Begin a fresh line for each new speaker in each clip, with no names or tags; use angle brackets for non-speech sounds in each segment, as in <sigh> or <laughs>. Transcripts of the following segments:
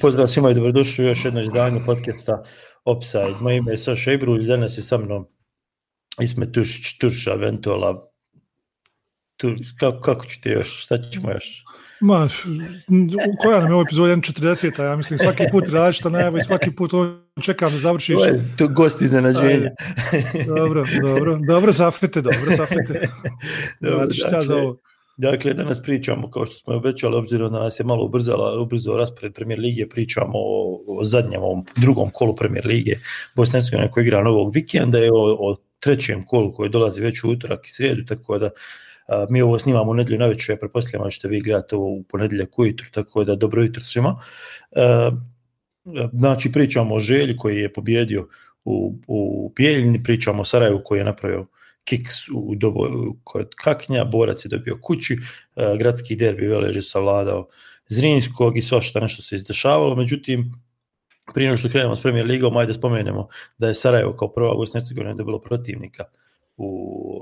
Pozdrav svima i dobrodošli u još jedno izdanje podcasta Offside. Moje ime je Saša Ibrulj, danas je sa mnom Isme Tušić, Turša, Ventola. Tu, kako, kako ćete još? Šta ćemo još?
Ma, koja nam je ovo epizod 1.40, ja mislim svaki put različita najava i svaki put on čekam da završiš.
Ovo je to gost iznenađenja.
dobro, dobro, dobro zafete, dobro zafete. <laughs> dobro, znači, za ovo.
Dakle, danas pričamo, kao što smo obećali, obzirom da nas je malo ubrzala, ubrzao raspored Premier Lige, pričamo o, o zadnjem, ovom drugom kolu Premier Lige Bosne Hercegovine koji igra novog vikenda i o, o trećem kolu koji dolazi već u utorak i srijedu, tako da a, mi ovo snimamo u nedjelju navečer, ja prepostavljam da ćete vi gledati ovo u ponedjeljak ujutru, tako da dobro jutro svima. A, znači, pričamo o Želji koji je pobjedio u, u Bijeljini, pričamo o Sarajevu koji je napravio kiks u doboju kod Kaknja, Borac je dobio kući, e, gradski derbi Veleže savladao Zrinskog i svašta nešto se izdešavalo, međutim, prije što krenemo s Premier ligom, ajde spomenemo da je Sarajevo kao prva Bosna Hercegovina dobilo protivnika u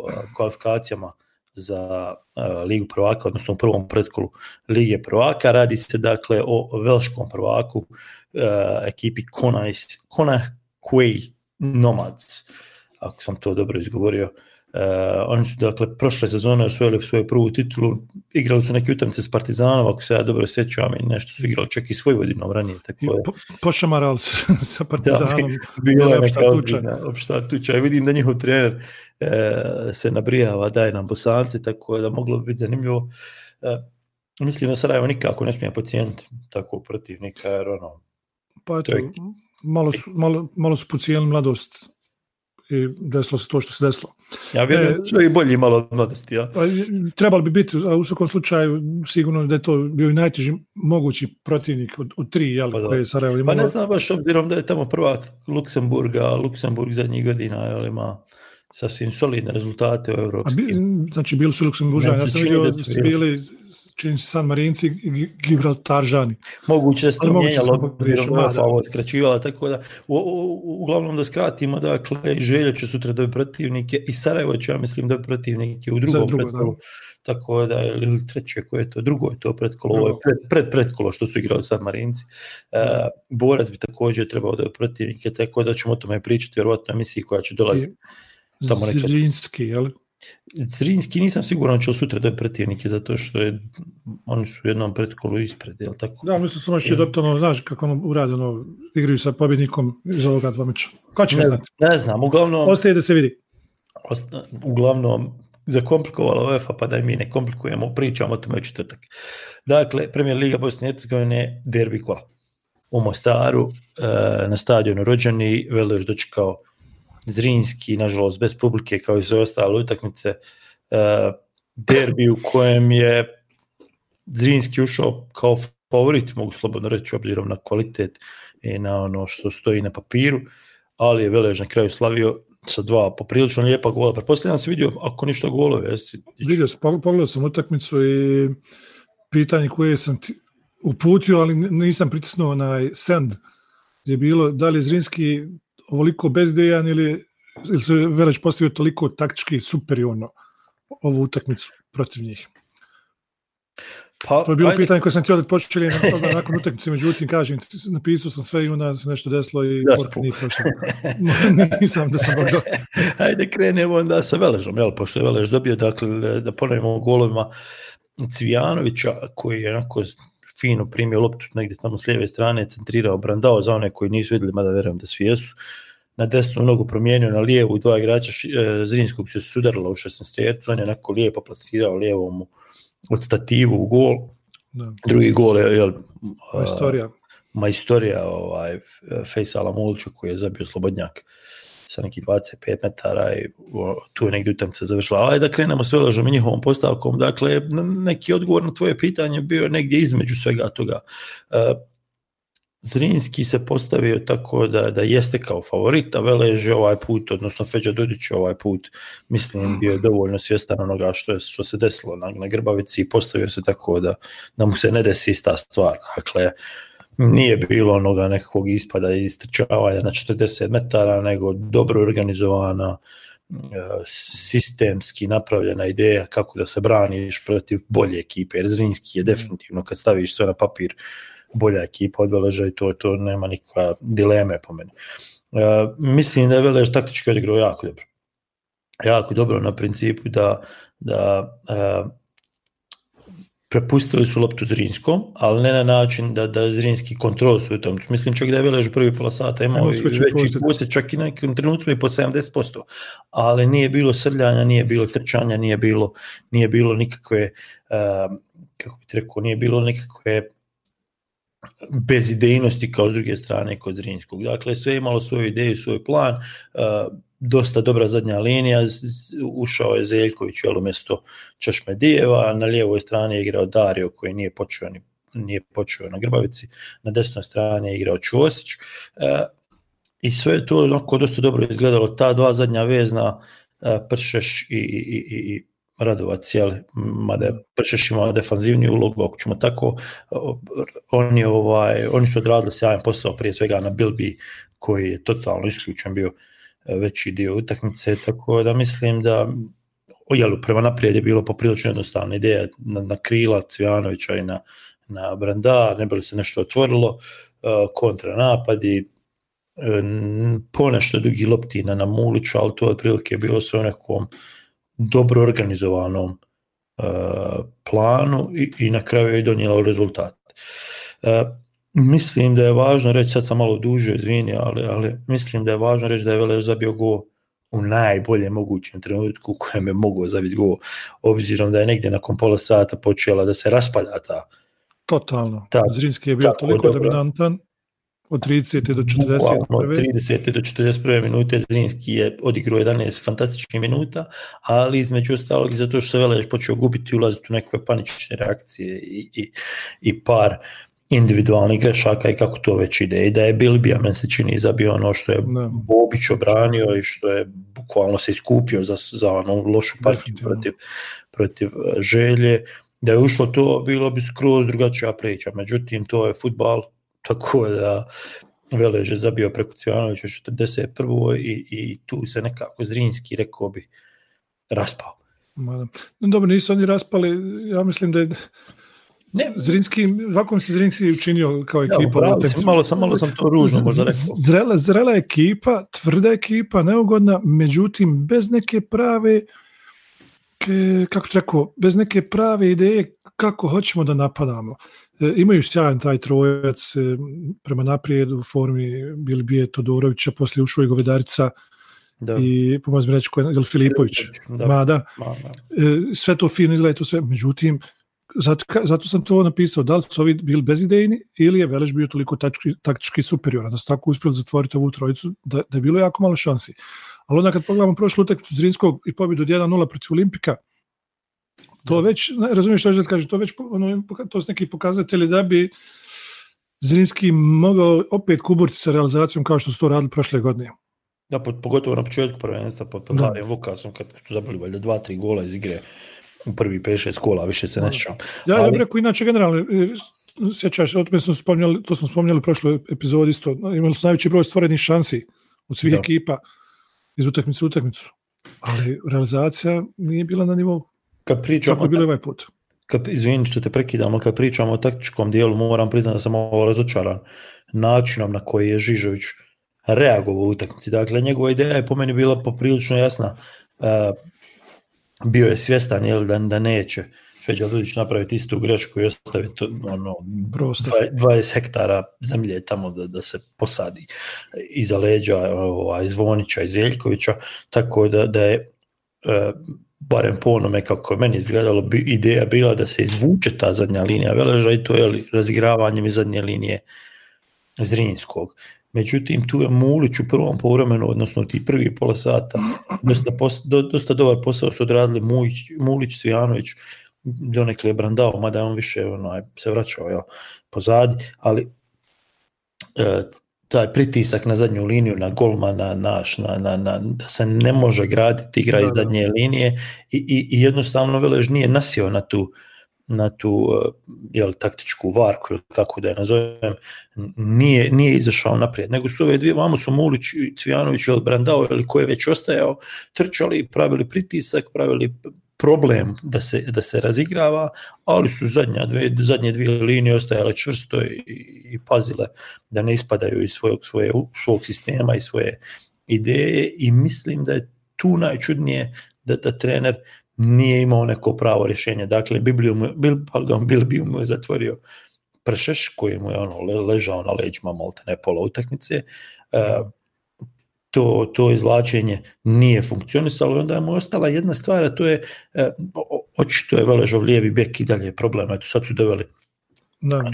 e, kvalifikacijama za e, Ligu prvaka, odnosno u prvom pretkolu Lige prvaka. Radi se dakle o velškom prvaku uh, ekipi Kona Quay Nomads, ako sam to dobro izgovorio. Uh, Uh, oni su dakle prošle sezone osvojili svoju prvu titulu, igrali su neke utakmice s Partizanom, ako se ja dobro sjećam, i nešto su igrali čak i svoj vodinom ranije. Tako je.
Po, pošamarali se <laughs> sa Partizanom.
Da, bilo je opšta tuča. Opšta tuča. I vidim da njihov trener e, se nabrijava, daje nam bosanci, tako da moglo biti zanimljivo. E, mislim da Sarajevo nikako ne smije pocijeniti takvog protivnika, jer ono...
Pa eto, je... malo, su, malo, malo su pocijenili mladost i desilo se to što se desilo.
Ja vjerujem da e, i bolji malo od mladosti, ja.
Pa, trebalo bi biti, a u svakom slučaju, sigurno da je to bio i najteži mogući protivnik od, od tri, jel, pa, koje je Sarajevo
imalo. Pa ne znam baš obzirom da je tamo prvak Luksemburga, Luksemburg zadnjih godina, jel, ima sasvim solidne rezultate u Evropski.
A bi, znači, bili su Luksemburžani, ja sam vidio da ste bili čini se San Marinci i Gibraltaržani.
Moguće da se to mijenjalo, UEFA ovo skraćivala, tako da, u, u, uglavnom da skratimo, dakle, Želja će sutra dobiti protivnike i Sarajevo će, ja mislim, dobiti protivnike u drugom drugo, pretkolu. Tako da, ili treće, koje je to, drugo je to pretkolo, ovo je pred, pred pretkolo što su igrali San Marinci. Uh, Borac bi također trebao dobiti protivnike, tako da ćemo o tome pričati, vjerovatno, emisiji koja će dolaziti.
Zrinski, jel?
Zrinski nisam siguran će sutra da je protivnike, zato što je, oni su u jednom pretkolu ispred, je li tako?
Da, mislim što je dobiti ono, znaš kako ono uradi, ono, igraju sa pobjednikom iz ovoga dva meča. Ko će
ne,
znati?
Ne znam, uglavnom...
Ostaje da se vidi.
Osta, uglavnom, zakomplikovalo UEFA, pa da mi ne komplikujemo, pričamo o tome u četvrtak. Dakle, Premier Liga Bosne i Hercegovine, derbi kola. U Mostaru, e, na stadionu rođeni, Veleš dočekao Zrinski, nažalost, bez publike, kao i sve ostale utakmice, uh, derbi u kojem je Zrinski ušao kao favorit, mogu slobodno reći, obzirom na kvalitet i na ono što stoji na papiru, ali je Velež na kraju slavio sa dva poprilično lijepa gola. Pretpostavljam se vidio, ako ništa golove, jesi?
Vidio sam, pogledao sam utakmicu i pitanje koje sam ti uputio, ali nisam pritisnuo na send, gdje je bilo da li Zrinski ovoliko bezdejan ili, ili se Veleć postavio toliko taktički superiorno ovu utakmicu protiv njih? Pa, to je bilo ajde. pitanje koje sam htio da počeli na, nakon utakmice, međutim, kažem, napisao sam sve i onda se nešto desilo i porka nije prošlo. <laughs> Nisam da sam mogao. <laughs>
Ajde, krenemo onda sa Veležom, jel, pošto je Velež dobio, dakle, da ponovimo golovima Cvijanovića, koji je onako fino primio loptu negdje tamo s lijeve strane, centrirao, brandao za one koji nisu vidjeli, mada verujem da svi jesu. Na desnu nogu promijenio na lijevu, dva igrača e, Zrinskog se sudarila u 16 tercu, on je onako lijepo plasirao lijevom od stativu u gol. Da. Drugi gol je, jel,
Majstorija.
Majstorija, ovaj, Fejsala Mulču koji je zabio slobodnjak. Uh, sa nekih 25 metara i tu je negdje utamca završila. Ali da krenemo sve ležom i njihovom postavkom, dakle, neki odgovor na tvoje pitanje bio negdje između svega toga. E, Zrinski se postavio tako da, da jeste kao favorit, a Velež ovaj put, odnosno Feđa Dudić ovaj put, mislim, bio je dovoljno svjestan onoga što, je, što se desilo na, na Grbavici i postavio se tako da, da mu se ne desi ista stvar. Dakle, uh, nije bilo onoga nekakvog ispada i istrčavanja na 40 metara, nego dobro organizovana, e, sistemski napravljena ideja kako da se braniš protiv bolje ekipe. Jer Zrinski je definitivno, kad staviš sve na papir, bolja ekipa od Veleža i to, to nema nikakva dileme po meni. Uh, mislim da je Velež taktički odigrao jako dobro. Jako dobro na principu da, da uh, prepustili su loptu Zrinskom, ali ne na način da, da Zrinski kontrol su u tom. Mislim čak da je Velež prvi pola sata imao veći poslije, čak i na nekim trenutku i po 70%, ali nije bilo srljanja, nije bilo trčanja, nije bilo, nije bilo nikakve, uh, kako bih rekao, nije bilo nikakve bezidejnosti kao s druge strane kod Zrinskog. Dakle, sve imalo svoju ideju, svoj plan, uh, dosta dobra zadnja linija, ušao je Zeljković jel, umjesto Češmedijeva, na lijevoj strani je igrao Dario koji nije počeo, ni, nije počeo na Grbavici, na desnoj strani je igrao Čosić. E, I sve je to onako dosta dobro izgledalo, ta dva zadnja vezna, e, Pršeš i, i, i, i Radovac, jel, mada Pršeš imao defanzivni ulog, ako ćemo tako, oni, ovaj, oni su odradili sjajan posao prije svega na Bilbi, koji je totalno isključen bio veći dio utakmice, tako da mislim da jel, prema naprijed je bilo poprilično jednostavna ideja na, na krila Cvijanovića i na, na Branda, ne bi se nešto otvorilo, e, kontra napadi, e, ponešto dugi loptina na, Muliću, ali to otprilike je bilo sve u nekom dobro organizovanom e, planu i, i na kraju je donijelo rezultat. Mislim da je važno reći, sad sam malo dužio, izvini, ali, ali mislim da je važno reći da je Veleš zabio go u najboljem mogućem trenutku u kojem je mogao zabiti go, obzirom da je negdje nakon pola sata počela da se raspada ta.
Totalno. Ta, Zrinski je bio toliko dobro. dominantan od 30. do 40.
Od 30. do 41. minute Zrinski je odigrao 11 fantastičnih minuta, ali između ostalog i zato što se Veleš počeo gubiti ulaziti u neke panične reakcije i, i, i par individualnih grešaka i kako to već ide. I da je Bilbija, men se čini, zabio ono što je ne. Bobić obranio i što je bukvalno se iskupio za, za ono lošu partiju protiv, protiv e, želje. Da je ušlo to, bilo bi skroz drugačija priča. Međutim, to je futbal, tako da Velež je zabio preko Cvjanovića 41. I, i tu se nekako Zrinski, rekao bi, raspao.
Dobro, nisu oni raspali, ja mislim da je Ne, Zrinski, vakom se Zrinski učinio kao ekipa. Ja,
upravo, malo, sam, malo sam to ružno možda rekao.
Zrela, zrela ekipa, tvrda ekipa, neugodna, međutim, bez neke prave, ke, kako rekao, bez neke prave ideje kako hoćemo da napadamo. E, imaju sjajan taj trojac e, prema naprijed u formi Bili Bije Todorovića, poslije ušao i Govedarica, Da. i pomazim reći ko je Filipović, da. Mada, Mada. E, sve to fino izgleda, to sve, međutim, zato, zato sam to napisao, da li su ovi bili bezidejni ili je Veleš bio toliko taktički, taktički superioran, da su tako uspjeli zatvoriti ovu trojicu, da, da je bilo jako malo šansi. Ali onda kad pogledamo prošlu utakmicu Zrinskog i pobjedu od 1-0 protiv Olimpika, to da. već, ne, razumiješ što da kažem, to već ono, to su neki pokazatelji da bi Zrinski mogao opet kuburti sa realizacijom kao što su to radili prošle godine.
Da, pogotovo na početku prvenstva pod Vukasom kad su zabili valjda dva, tri gola iz igre u prvi 5-6 kola, više se ne sjećam.
Ja, Ali... ja bih rekao, inače, generalno, e, sjećaš, o tome smo spomnjali, to smo spomnjali u prošloj epizodi isto, imali su najveći broj stvorenih šansi od svih da. ekipa iz utakmice u utakmicu. Ali realizacija nije bila na nivou.
Kad pričamo...
Tako je bilo ovaj put.
Kad, izvini što te prekidamo, kad pričamo o taktičkom dijelu, moram priznati da sam ovo razočaran načinom na koji je Žižović reagovao u utakmici. Dakle, njegova ideja je po meni bila poprilično jasna. Uh, bio je svjestan jel, da, da neće Feđa Ludić napraviti istu grešku i ostaviti ono, 20 hektara zemlje tamo da, da se posadi iza leđa ovaj, Zvonića i Zeljkovića, tako da, da je e, barem po onome kako je meni izgledalo, bi, ideja bila da se izvuče ta zadnja linija Veleža i to je razigravanjem iz zadnje linije Zrinskog. Međutim, tu je Mulić u prvom povremenu, odnosno ti prvi pola sata, dosta, pos, do, dosta dobar posao su odradili Mulić, Mulić Svijanović, donekle je brandao, mada on više onaj, se vraćao ja, pozadi, ali e, taj pritisak na zadnju liniju, na golmana, naš, na, na, na, da se ne može graditi igra iz zadnje linije i, i, i jednostavno Velež nije nasio na tu, na tu eh, jel, taktičku varku ili kako da je nazovem, nije, nije izašao naprijed, nego su ove dvije, vamo su Mulić i Cvijanović ili Brandao ili ko je već ostajao, trčali, pravili pritisak, pravili problem da se, da se razigrava, ali su zadnja dve, zadnje dvije linije ostajale čvrsto i, i pazile da ne ispadaju iz svojeg, svoje, svog sistema i svoje ideje i mislim da je tu najčudnije da, da trener nije imao neko pravo rješenje. Dakle, Bibliju mu, bil, pardon, Bilbiju mu je zatvorio pršeš koji mu je ono le, ležao na leđima malte ne pola utakmice. Uh, to, to izlačenje nije funkcionisalo i onda je mu ostala jedna stvar, a to je uh, očito je Veležov lijevi bek i dalje problem, eto sad su doveli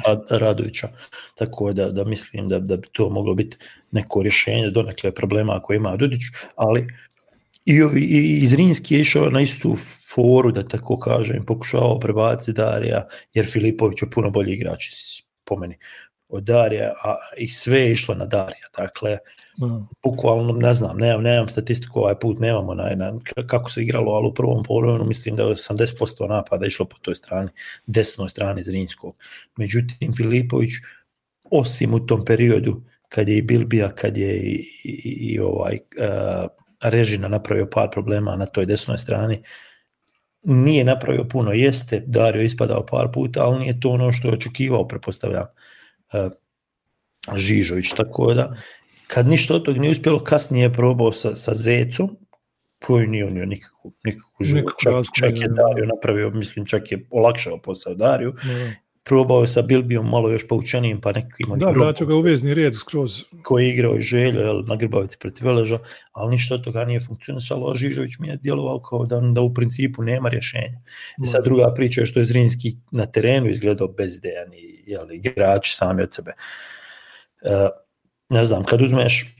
Rad, Radovića, tako da, da mislim da, da bi to moglo biti neko rješenje do nekle problema koje ima Dudić, ali i, ovi, i iz Rinski je išao na istu foru, da tako kažem, pokušao prebaciti Darija, jer Filipović je puno bolji igrač po meni od Darija, a i sve je išlo na Darija. Dakle, mm. bukvalno, ne znam, nemam, nemam statistiku, ovaj put nemamo na, na, kako se igralo, ali u prvom polovremenu mislim da je 80% napada išlo po toj strani, desnoj strani Zrinjskog. Međutim, Filipović, osim u tom periodu, kad je i Bilbija, kad je i, i, i ovaj, uh, Režina napravio par problema na toj desnoj strani, nije napravio puno, jeste Dario ispadao par puta, ali nije to ono što je očekivao, prepostavljam, uh, Žižović, tako da kad ništa od tog nije uspjelo, kasnije je probao sa, sa Zecom, koji nije unio nikakvu, nikakvu život, čak, čak je Dario napravio, mislim, čak je olakšao posao Dariju, probao je sa Bilbijom malo još poučenijim, pa nekim...
Da, vratio ga u vezni red skroz.
Koji je igrao i željo jel, na Grbavici protiv Veleža, ali ništa od toga nije funkcionisalo, a Žižović mi je djelovao kao da, da u principu nema rješenja. I sad druga priča je što je Zrinski na terenu izgledao bezdejan i jel, igrači sami od sebe. Uh, ne znam, kad uzmeš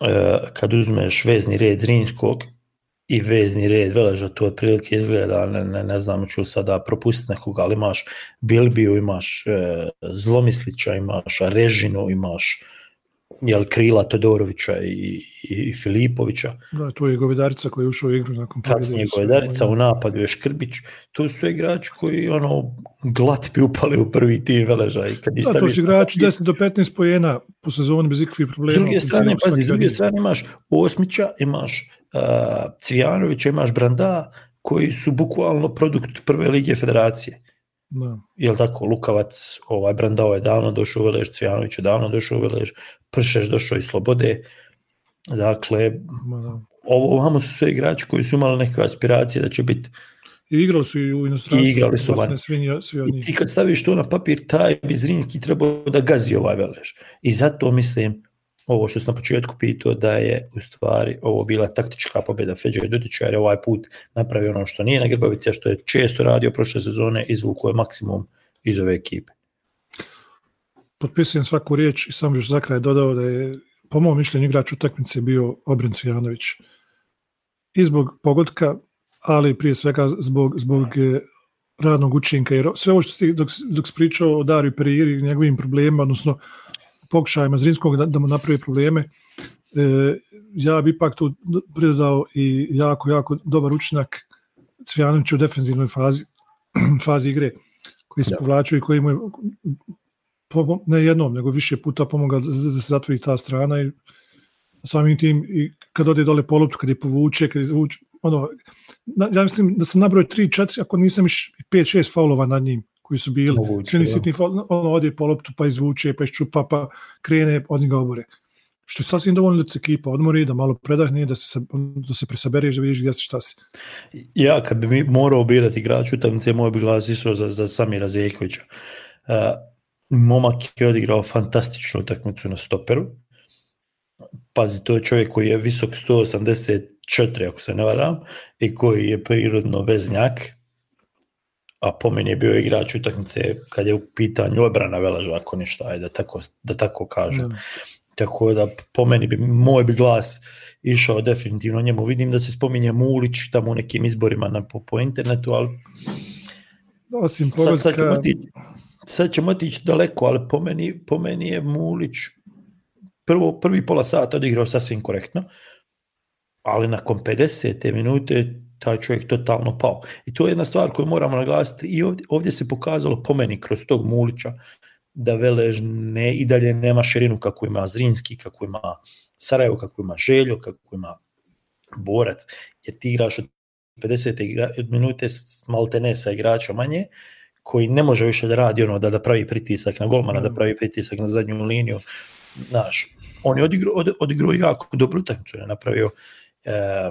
uh, kad uzmeš vezni red Zrinskog, i vezni red Veleža, to otprilike izgleda, ne, ne, ne znam, ću sada propustiti nekoga, ali imaš Bilbiju, imaš e, Zlomislića, imaš Režinu, imaš jel, Krila Todorovića i, i, Filipovića.
Da, to je Govedarica koji je ušao u igru nakon
pobjede. Kasnije Govedarica, u napadu je Škrbić. To su igrači koji ono, glat bi upali u prvi tim Veleža. I kad
da, to su igrači 10 do 15 pojena po sezoni bez ikakvih problema.
S druge strane, pazi, s druge strane imaš Osmića, imaš uh, Cvijanovića, imaš Branda, koji su bukvalno produkt prve lige federacije. Da. Jel tako, Lukavac, ovaj Brandao je davno došao u Velež, Cvijanović je davno došao u Velež, Pršeš došao iz Slobode. Dakle, da. ovo ovamo su sve igrači koji su imali neke aspiracije da će biti
I igrali su i u inostranstvu.
I igrali su van. Svi, svi od njih. I ti kad staviš to na papir, taj bi Zrinski trebao da gazi ovaj Velež. I zato mislim, ovo što sam na početku pitao da je u stvari ovo bila taktička pobjeda Feđa i Dudića jer je ovaj put napravio ono što nije na Grbavici, a što je često radio prošle sezone, izvuko je maksimum iz ove ekipe.
Potpisujem svaku riječ i sam još za kraj dodao da je po mojom mišljenju igrač utakmice bio Obren Cvijanović. I zbog pogodka, ali prije svega zbog, zbog e, radnog učinka. Jer sve ovo što ste dok, dok pričao o Dariju Periri i njegovim problemima, odnosno pokušajima Zrinskog da, da mu napravi probleme. E, ja bi ipak tu pridodao i jako, jako dobar učinak Cvijanovića u defensivnoj fazi, <clears throat> fazi igre koji se ja. povlačio i koji mu je ne jednom, nego više puta pomogao da, da se zatvori ta strana i samim tim i kad ode dole po loptu, kad je povuče, kad je vuče, ono, ja mislim da sam nabrojio 3-4, ako nisam iš 5-6 faulova nad njim, koji su bili. Moguće, sitni, ono ode po loptu, pa izvuče, pa iščupa, pa krene, od njega obore. Što je sasvim dovoljno da se ekipa odmori, da malo predahne, da se, da se presabereš, da vidiš gdje si šta si.
Ja, kad bi mi morao birati igrač utakmice, moj bi glas isro za, za Samira Zeljkovića. Uh, momak je odigrao fantastičnu utakmicu na stoperu. Pazi, to je čovjek koji je visok 184, ako se ne varam, i koji je prirodno veznjak, a po meni je bio igrač utakmice kad je u pitanju obrana Veleža, ako ništa, ajde, da tako, da tako kažem. Ne. Tako da po meni bi, moj bi glas išao definitivno njemu. Vidim da se spominje Mulić tamo u nekim izborima na, po, po internetu, ali
Osim sad, sad, ćemo
otići, sad ćemo otići daleko, ali po meni, po meni je Mulić prvo, prvi pola sata odigrao sasvim korektno, ali nakon 50. minute taj čovjek totalno pao. I to je jedna stvar koju moramo naglasiti i ovdje, ovdje se pokazalo po meni kroz tog Mulića da Velež ne, i dalje nema širinu kako ima Zrinski, kako ima Sarajevo, kako ima Željo, kako ima Borac, jer ti igraš 50. Igra, minute malte ne sa igrača manje, koji ne može više da radi ono da da pravi pritisak na golmana, da pravi pritisak na zadnju liniju. Znaš, on je odigrao, od, odigrao jako dobru utakmicu, je napravio e,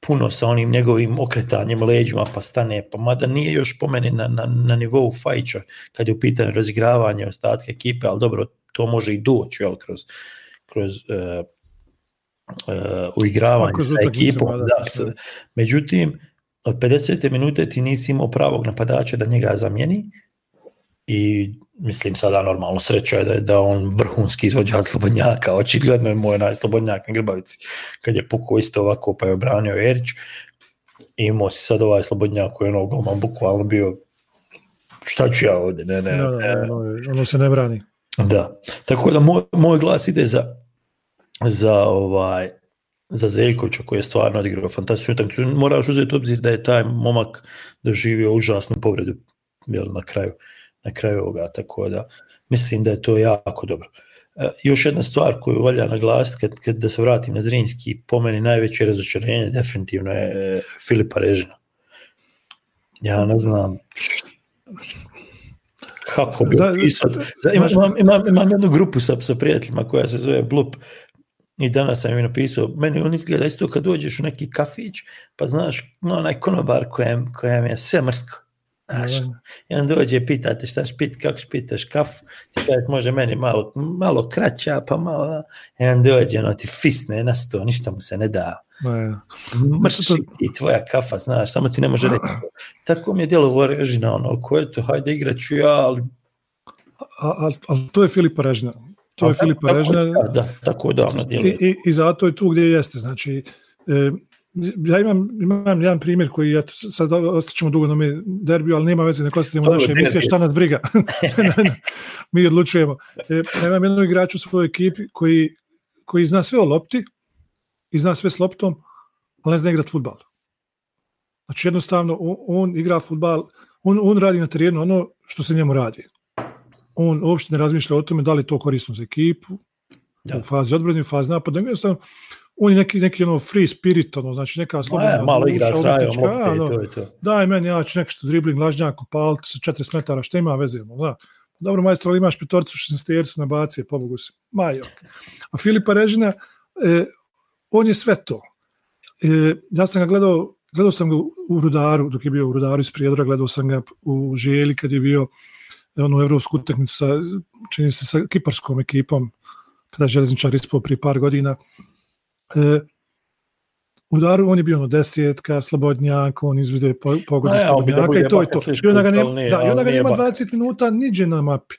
puno sa onim njegovim okretanjem leđima, pa stane, pa mada nije još po meni na, na, na nivou fajča kad je u pitanju razigravanja ostatke ekipe, ali dobro, to može i doći, jel, kroz, kroz uh, uh, uigravanje sa ekipom. Da, da. Međutim, od 50. minute ti nisi imao pravog napadača da njega zamijeni i mislim sada normalno sreća je da je da on vrhunski izvođač slobodnjaka, očigledno je moj najslobodnjak na Grbavici, kad je pukao isto ovako pa je obranio Erić i imao si sad ovaj slobodnjak koji je ono golman bukvalno bio šta ću ja ovdje, ne, ne,
no, no, no, no, ono se ne brani.
Da, tako da moj, moj glas ide za, za ovaj za Zeljkovića koji je stvarno odigrao fantastičnu utakmicu. Moraš uzeti obzir da je taj momak doživio užasnu povredu jel, na kraju na kraju ovoga, tako da mislim da je to jako dobro. E, još jedna stvar koju valja naglasiti, kad, kad da se vratim na Zrinski, po meni najveće razočarenje definitivno je e, Filipa Režina. Ja ne znam kako bi opisao. Imam, imam, imam, imam jednu grupu sa, sa prijateljima koja se zove Blup i danas sam im napisao, meni on izgleda isto kad dođeš u neki kafić, pa znaš, onaj konobar kojem, kojem je sve mrsko Znaš, I on dođe i pita te šta špit, kako špitaš kafu, ti kaže može meni malo, malo kraća, pa malo, i on dođe, ono ti fisne na sto, ništa mu se ne da. Mrši i tvoja kafa, znaš, samo ti ne može reći. Tako mi je djelo režina, ono, ko je to, hajde igrat ću ja, ali...
Ali al, to je Filipa Režina. To je Filipa Režina.
Da, da, tako davno djeluje.
I, i, I zato je tu gdje jeste, znači, e, ja imam, imam jedan primjer koji, ja, sad ostaćemo dugo na mi derbiju, ali nema veze, neko ostavimo naše emisije, šta nas briga. <laughs> mi odlučujemo. E, ja imam jednog igrača u svojoj ekipi koji, koji zna sve o lopti, i zna sve s loptom, ali ne zna igrati futbal. Znači jednostavno, on, on igra futbal, on, on radi na terenu ono što se njemu radi. On uopšte ne razmišlja o tome da li to korisno za ekipu, da. u fazi odbrane, u fazi napada. Jednostavno, on je neki, neki ono free spirit, ono, znači neka slobodna
ja, malo igra s rajom, ono, to je to.
Daj meni, ja ću nešto dribling, lažnjak, upaliti sa 40 metara, što ima veze, ono, da. Dobro, majstor, ali imaš petorcu, 16 tercu na bacije, pobogu se. Majo. A Filipa Režina, e, on je sve to. E, ja sam ga gledao, gledao sam ga u Rudaru, dok je bio u Rudaru iz Prijedora, gledao sam ga u Želi kad je bio onu evropsku utakmicu sa, čini se, sa kiparskom ekipom, kada je železničar ispao prije par godina e, udaru, on je bio ono desetka, slobodnjak, on izvede pogode ja, slobodnjaka i to je to. I onda ga, ne, da, i onda ga nema 20 minuta niđe na mapi.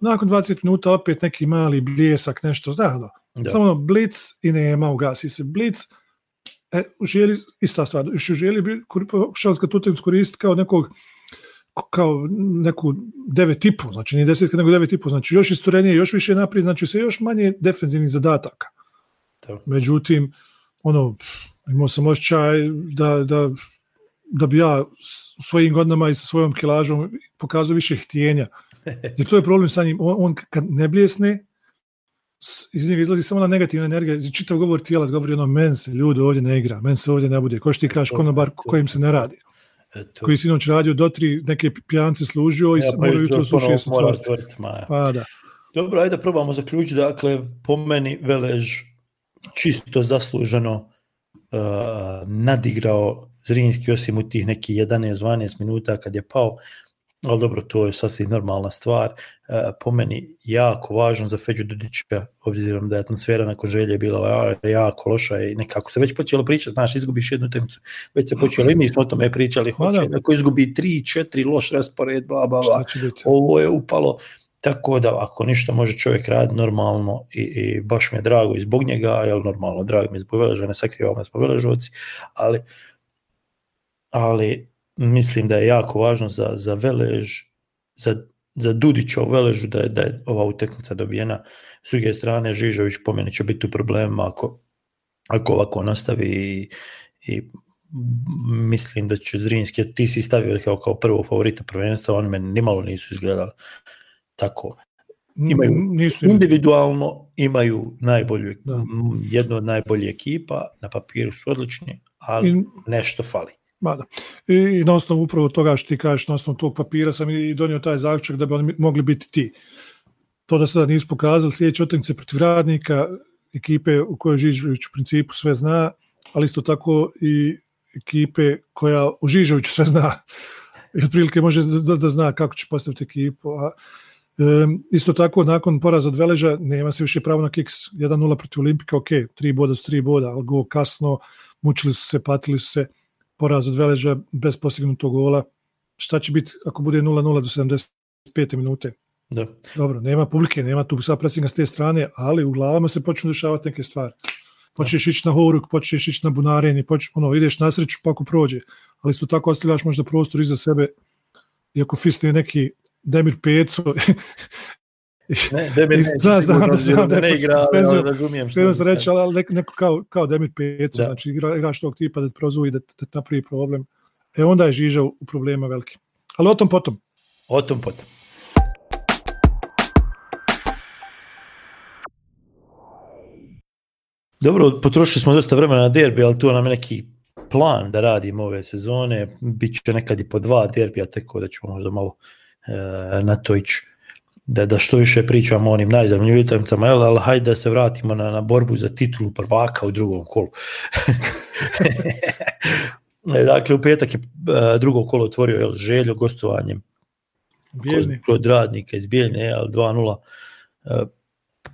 Nakon 20 minuta opet neki mali bljesak, nešto, zna, da. da. Samo ono, blic i nema, ugasi se blic. E, u želi, ista stvar, još u želi bi ga tutem skoristiti kao nekog kao neku devet tipu, znači nije desetka nego devet tipu, znači još istorenije, još više naprijed, znači se još manje defensivnih zadataka. To. Međutim, ono, imao sam osjećaj da, da, da bi ja svojim godinama i sa svojom kilažom pokazao više htjenja. <laughs> Jer to je problem sa njim. On, on kad ne bljesne, iz njega izlazi samo na negativna energija. Čitav govor tijela govori ono, men se ljudi ovdje ne igra, men se ovdje ne bude. Ko što ti kažeš, konobar kojim se ne radi. Eto. Koji si noć radio do tri, neke pijance služio ja, i pa moraju to su šest Pa da.
Dobro, ajde da probamo zaključiti. Dakle, po meni Velež čisto zasluženo uh, nadigrao Zrinski osim u tih nekih 11-12 minuta kad je pao, ali dobro, to je sasvim normalna stvar. Uh, po meni jako važno za Feđu Dudića, obzirom da je atmosfera nakon želje bila jako loša i nekako se već počelo pričati, znaš, izgubiš jednu temcu, već se počelo i mi smo o tome pričali, hoće, ako izgubi 3-4 loš raspored, bla, bla, bla, ovo je upalo, Tako da ako ništa može čovjek raditi normalno i, i baš mi je drago i zbog njega, jel normalno, drago mi je zbog Veleža, ne sakrivamo me zbog Veležovci, ali, ali mislim da je jako važno za, za Velež, za, za Dudića u Veležu da je, da je ova utakmica dobijena. S druge strane, Žižović po meni će biti u problemu ako, ako ovako nastavi i, i mislim da će Zrinski, ti si stavio kao, kao prvo favorita prvenstva, on meni nimalo nisu izgledali tako imaju Nisu individualno imaju najbolju da. jednu od najboljih ekipa na papiru su odlični ali I, nešto fali.
Mada. I, I na osnovu upravo toga što ti kažeš, na osnovu tog papira sam i donio taj zaključak da bi oni mogli biti ti. To da sada nisu pokazali sljedeće utakmice protiv radnika, ekipe u kojoj Žižović u principu sve zna, ali isto tako i ekipe koja u Žižoviću sve zna i otprilike može da, da zna kako će postaviti ekipu. A, isto tako, nakon poraza od Veleža, nema se više pravo na kiks 1-0 protiv Olimpika, ok, tri boda su tri boda, ali go kasno, mučili su se, patili su se, poraz od Veleža bez postignutog gola. Šta će biti ako bude 0-0 do 75. minute?
Da.
Dobro, nema publike, nema tu sad presinga s te strane, ali u glavama se počnu dešavati neke stvari. Počneš ići na horuk, počneš ići na bunarenje, počneš, ono, ideš na sreću pa ako prođe. Ali isto tako ostavljaš možda prostor iza sebe, iako fisne neki Demir Peco.
ne, Demir neće,
znam, znam,
da ne igra, ali razumijem
što. Ne reći, ali neko, neko kao, kao Demir Peco, da. znači igra, igraš tog tipa da te prozuje da, da te napravi problem. E onda je Žiža u problema veliki. Ali o tom potom.
O tom potom. Dobro, potrošili smo dosta vremena na derbi, ali tu nam je neki plan da radimo ove sezone. Biće nekad i po dva derbija, tako da ćemo možda malo e, na to ići. Da, da što više pričamo o onim najzanimljivim utakmicama, ali hajde da se vratimo na, na borbu za titulu prvaka u drugom kolu. E, <laughs> dakle, u petak je e, drugo kolo otvorio jel, željo gostovanjem
Bijeljni.
kod radnika iz Bijeljne, 2-0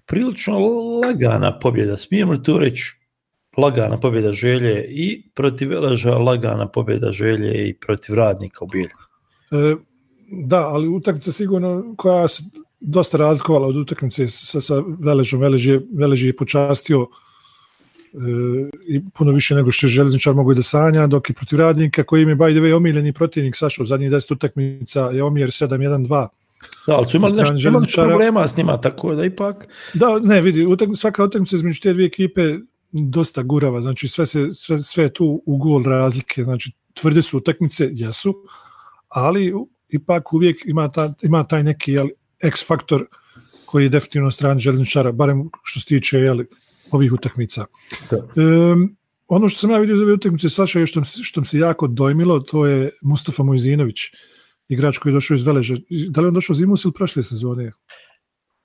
prilično lagana pobjeda, smijemo li tu reći lagana pobjeda želje i protiv Veleža, lagana pobjeda želje i protiv radnika u Bilju.
E, da, ali utakmica sigurno koja se dosta razlikovala od utakmice sa, sa Veležom. Velež je, Velež je počastio e, i puno više nego što je železničar mogu da sanja, dok i protiv radnika koji im je by the way omiljeni protivnik Sašo, zadnjih 10 utakmica je omjer 7-1-2
Da, ali su imali nešto imali problema s njima, tako da ipak...
Da, ne, vidi, utak, svaka utakmica između te dvije ekipe dosta gurava, znači sve, se, sve, sve tu u gol razlike, znači tvrde su utakmice, jesu, ali ipak uvijek ima, ta, ima taj neki jel, X faktor koji je definitivno stran željezničara, barem što se tiče jel, ovih utakmica. Um, ono što sam ja vidio za ove utakmice, Saša, što, što mi se jako dojmilo, to je Mustafa Mojzinović. Igrač koji je došao iz Veleža. Da li on došao zimus ili prošle sezone?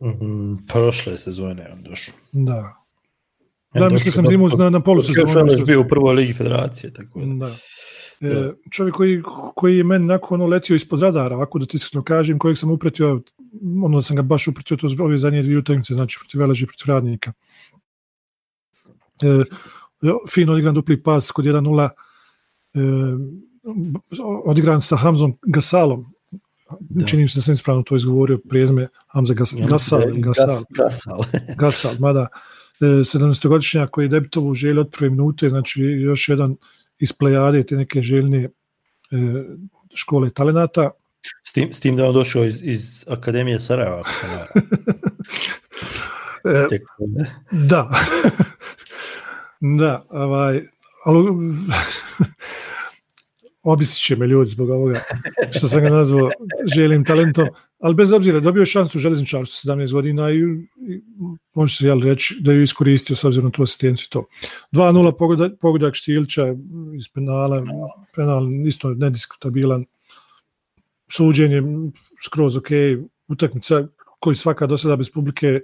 Mm, prošle sezone on došao.
Da. Da, mislim sam zimus na, na polusezonu.
Još je bio u prvoj ligi federacije. Tako
da. da. E, čovjek koji, koji je meni nakon ono letio ispod radara, ovako da ti iskreno kažem, kojeg sam upretio, ono da sam ga baš upretio to ove zadnje dvije utakmice, znači protiv Veleža i protiv radnika. E, fino odigran dupli pas kod 1-0. E, odigran sa Hamzom Gasalom. Da. Činim se da sam ispravno to izgovorio, prijezme Hamza Gas, Gasal. Gasal, Gas,
Gasal. <laughs>
Gasal, mada 17-godišnjak koji je debitovo u želji od prve minute, znači još jedan iz plejade te neke željne e, škole talenata.
S tim, s tim da on došao iz, iz Akademije Sarajeva. Ako sam <laughs>
e, da. da, ovaj, ali <laughs> obisit će me ljudi zbog ovoga što sam ga nazvao želim talentom, ali bez obzira dobio šansu u železničaru sa 17 godina i, i može se jel, reći da ju iskoristio s obzirom na tu asistenciju to. 2-0 pogodak, pogodak Štilića iz penala, penal isto nediskutabilan, suđenje skroz ok, utakmica koji svaka do sada bez publike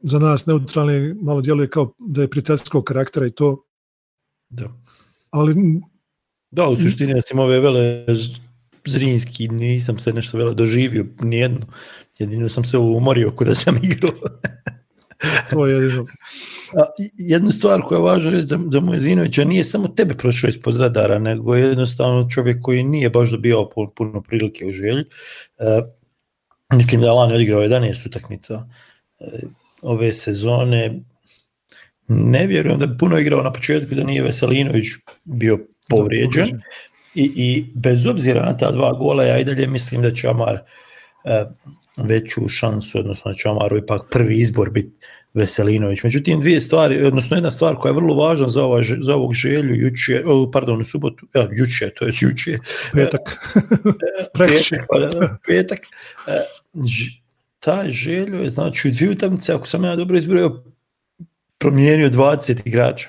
za nas neutralni malo djeluje kao da je prijateljskog karaktera i to.
Da.
Ali
Da, u suštini ja sam ove vele Zrinski, nisam se nešto vele doživio, nijedno. Jedino sam se umorio kada sam <laughs> igrao.
to je jedino.
A, jednu stvar koja je važna reći za, za Mojezinovića, nije samo tebe prošao ispod radara, nego je jednostavno čovjek koji nije baš dobio puno prilike u želji. E, mislim da je Lani odigrao 11 utakmica e, ove sezone. Ne vjerujem da bi puno igrao na početku da nije Veselinović bio povrijeđen i, i bez obzira na ta dva gola ja i dalje mislim da će Amar e, veću šansu, odnosno da će Amaru ipak prvi izbor biti Veselinović. Međutim, dvije stvari, odnosno jedna stvar koja je vrlo važna za, ovaj, za ovog želju, juče, oh, pardon, u subotu, ja, juče, to je juče.
Petak. <laughs>
petak, pa, petak. E, taj želju je, znači, u dvije utamnice, ako sam ja dobro izbrojio, promijenio 20 igrača.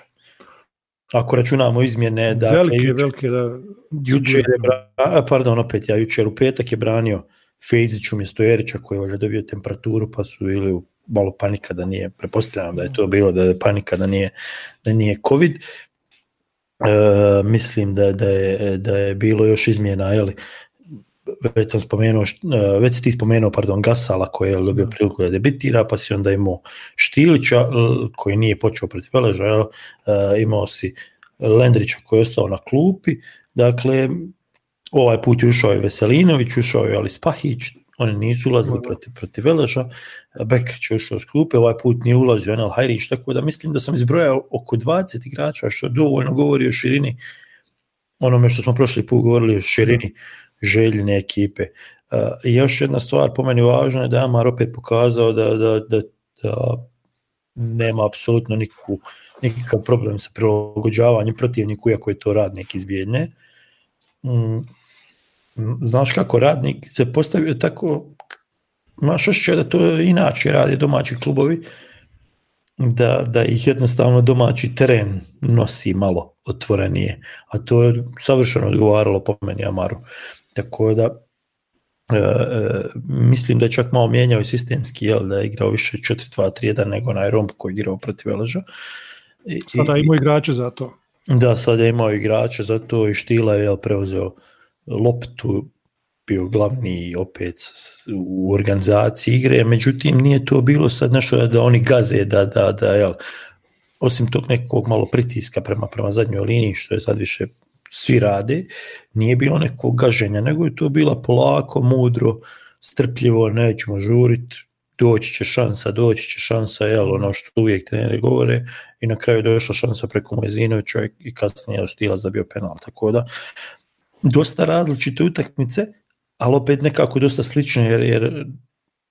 Ako računamo izmjene,
da velike, juče, velike, da.
Juče je, bra, pardon, opet ja jučer u petak je branio Fejzić umjesto Erića koji je dobio temperaturu pa su ili malo panika da nije, prepostavljam da je to bilo da je panika da nije, da nije COVID. E, mislim da, da, je, da je bilo još izmjena, jeli, već sam spomenuo, e, već si ti spomenuo, pardon, Gasala koji je dobio priliku da debitira, pa si onda imao Štilića koji nije počeo protiv Veleža, e, imao si Lendrića koji je ostao na klupi, dakle, ovaj put je ušao i Veselinović, ušao je Ali Spahić, oni nisu ulazili protiv, protiv Veleža, Bekrić je ušao s klupe, ovaj put nije ulazio Enel Hajrić, tako da mislim da sam izbrojao oko 20 igrača, što dovoljno govori o širini, onome što smo prošli put govorili o širini željene ekipe. E, I još jedna stvar po meni važna je da je Amar opet pokazao da, da, da, da nema apsolutno nikakvu, nikakav problem sa prilagođavanjem protivniku, iako je to radnik iz Bjedne. Mm, mm, znaš kako radnik se postavio tako, imaš ošće da to inače radi domaći klubovi, da, da ih jednostavno domaći teren nosi malo otvorenije, a to je savršeno odgovaralo po meni Amaru. Tako da, e, e, mislim da je čak malo mijenjao i sistemski, jel, da je igrao više 4-2-3-1 nego onaj romb koji je igrao protiv Veleža.
I, sada imao igrače za to.
Da, sada je imao igrače za to i Štila je jel, preuzeo loptu, bio glavni opet u organizaciji igre, međutim nije to bilo sad nešto da oni gaze, da, da, da jel, osim tog nekog malo pritiska prema, prema zadnjoj liniji, što je sad više svi rade, nije bilo nekog gaženja, nego je to bila polako, mudro, strpljivo, nećemo žurit, doći će šansa, doći će šansa, jel, ono što uvijek treneri govore, i na kraju došla šansa preko Mojezinovića i kasnije je Štila zabio penal, tako da dosta različite utakmice, ali opet nekako dosta slično, jer, jer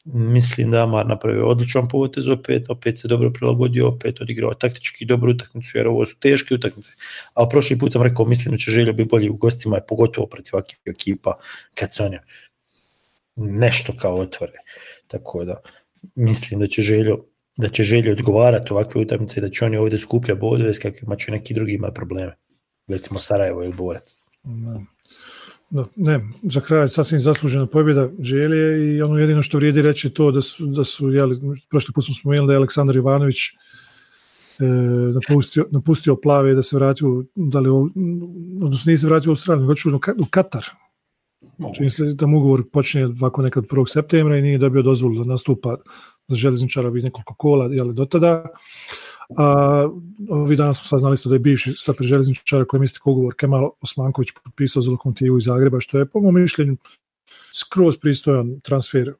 mislim da Amar napravio odličan potez opet, opet se dobro prilagodio, opet odigrao taktički dobru utakmicu, jer ovo su teške utakmice, A prošli put sam rekao, mislim da će željo biti bolji u gostima, pogotovo protiv ovakvih ekipa, kad se oni nešto kao otvore. Tako da, mislim da će željo da će željo odgovarati ovakve utakmice i da će oni ovdje skuplja bodove s kakvima će neki drugi imati probleme. Recimo Sarajevo ili Borac.
Mm. Da, ne, za kraj sasvim zaslužena pobjeda Želje i ono jedino što vrijedi reći to da su, da su jeli, prošli put smo spomenuli da je Aleksandar Ivanović e, napustio, napustio plave da se vratio, da li, odnosno nije se vratio u Australiju, već u, u Katar. Čini se da mu ugovor počne ovako nekad 1. septembra i nije dobio dozvolu da nastupa za železničara nekoliko kola, jeli, do tada. A, ovi danas smo saznali isto da je bivši stoper železničara koji misli ugovor Kemal Osmanković potpisao za lokomotivu iz Zagreba, što je po mom mišljenju skroz pristojan transfer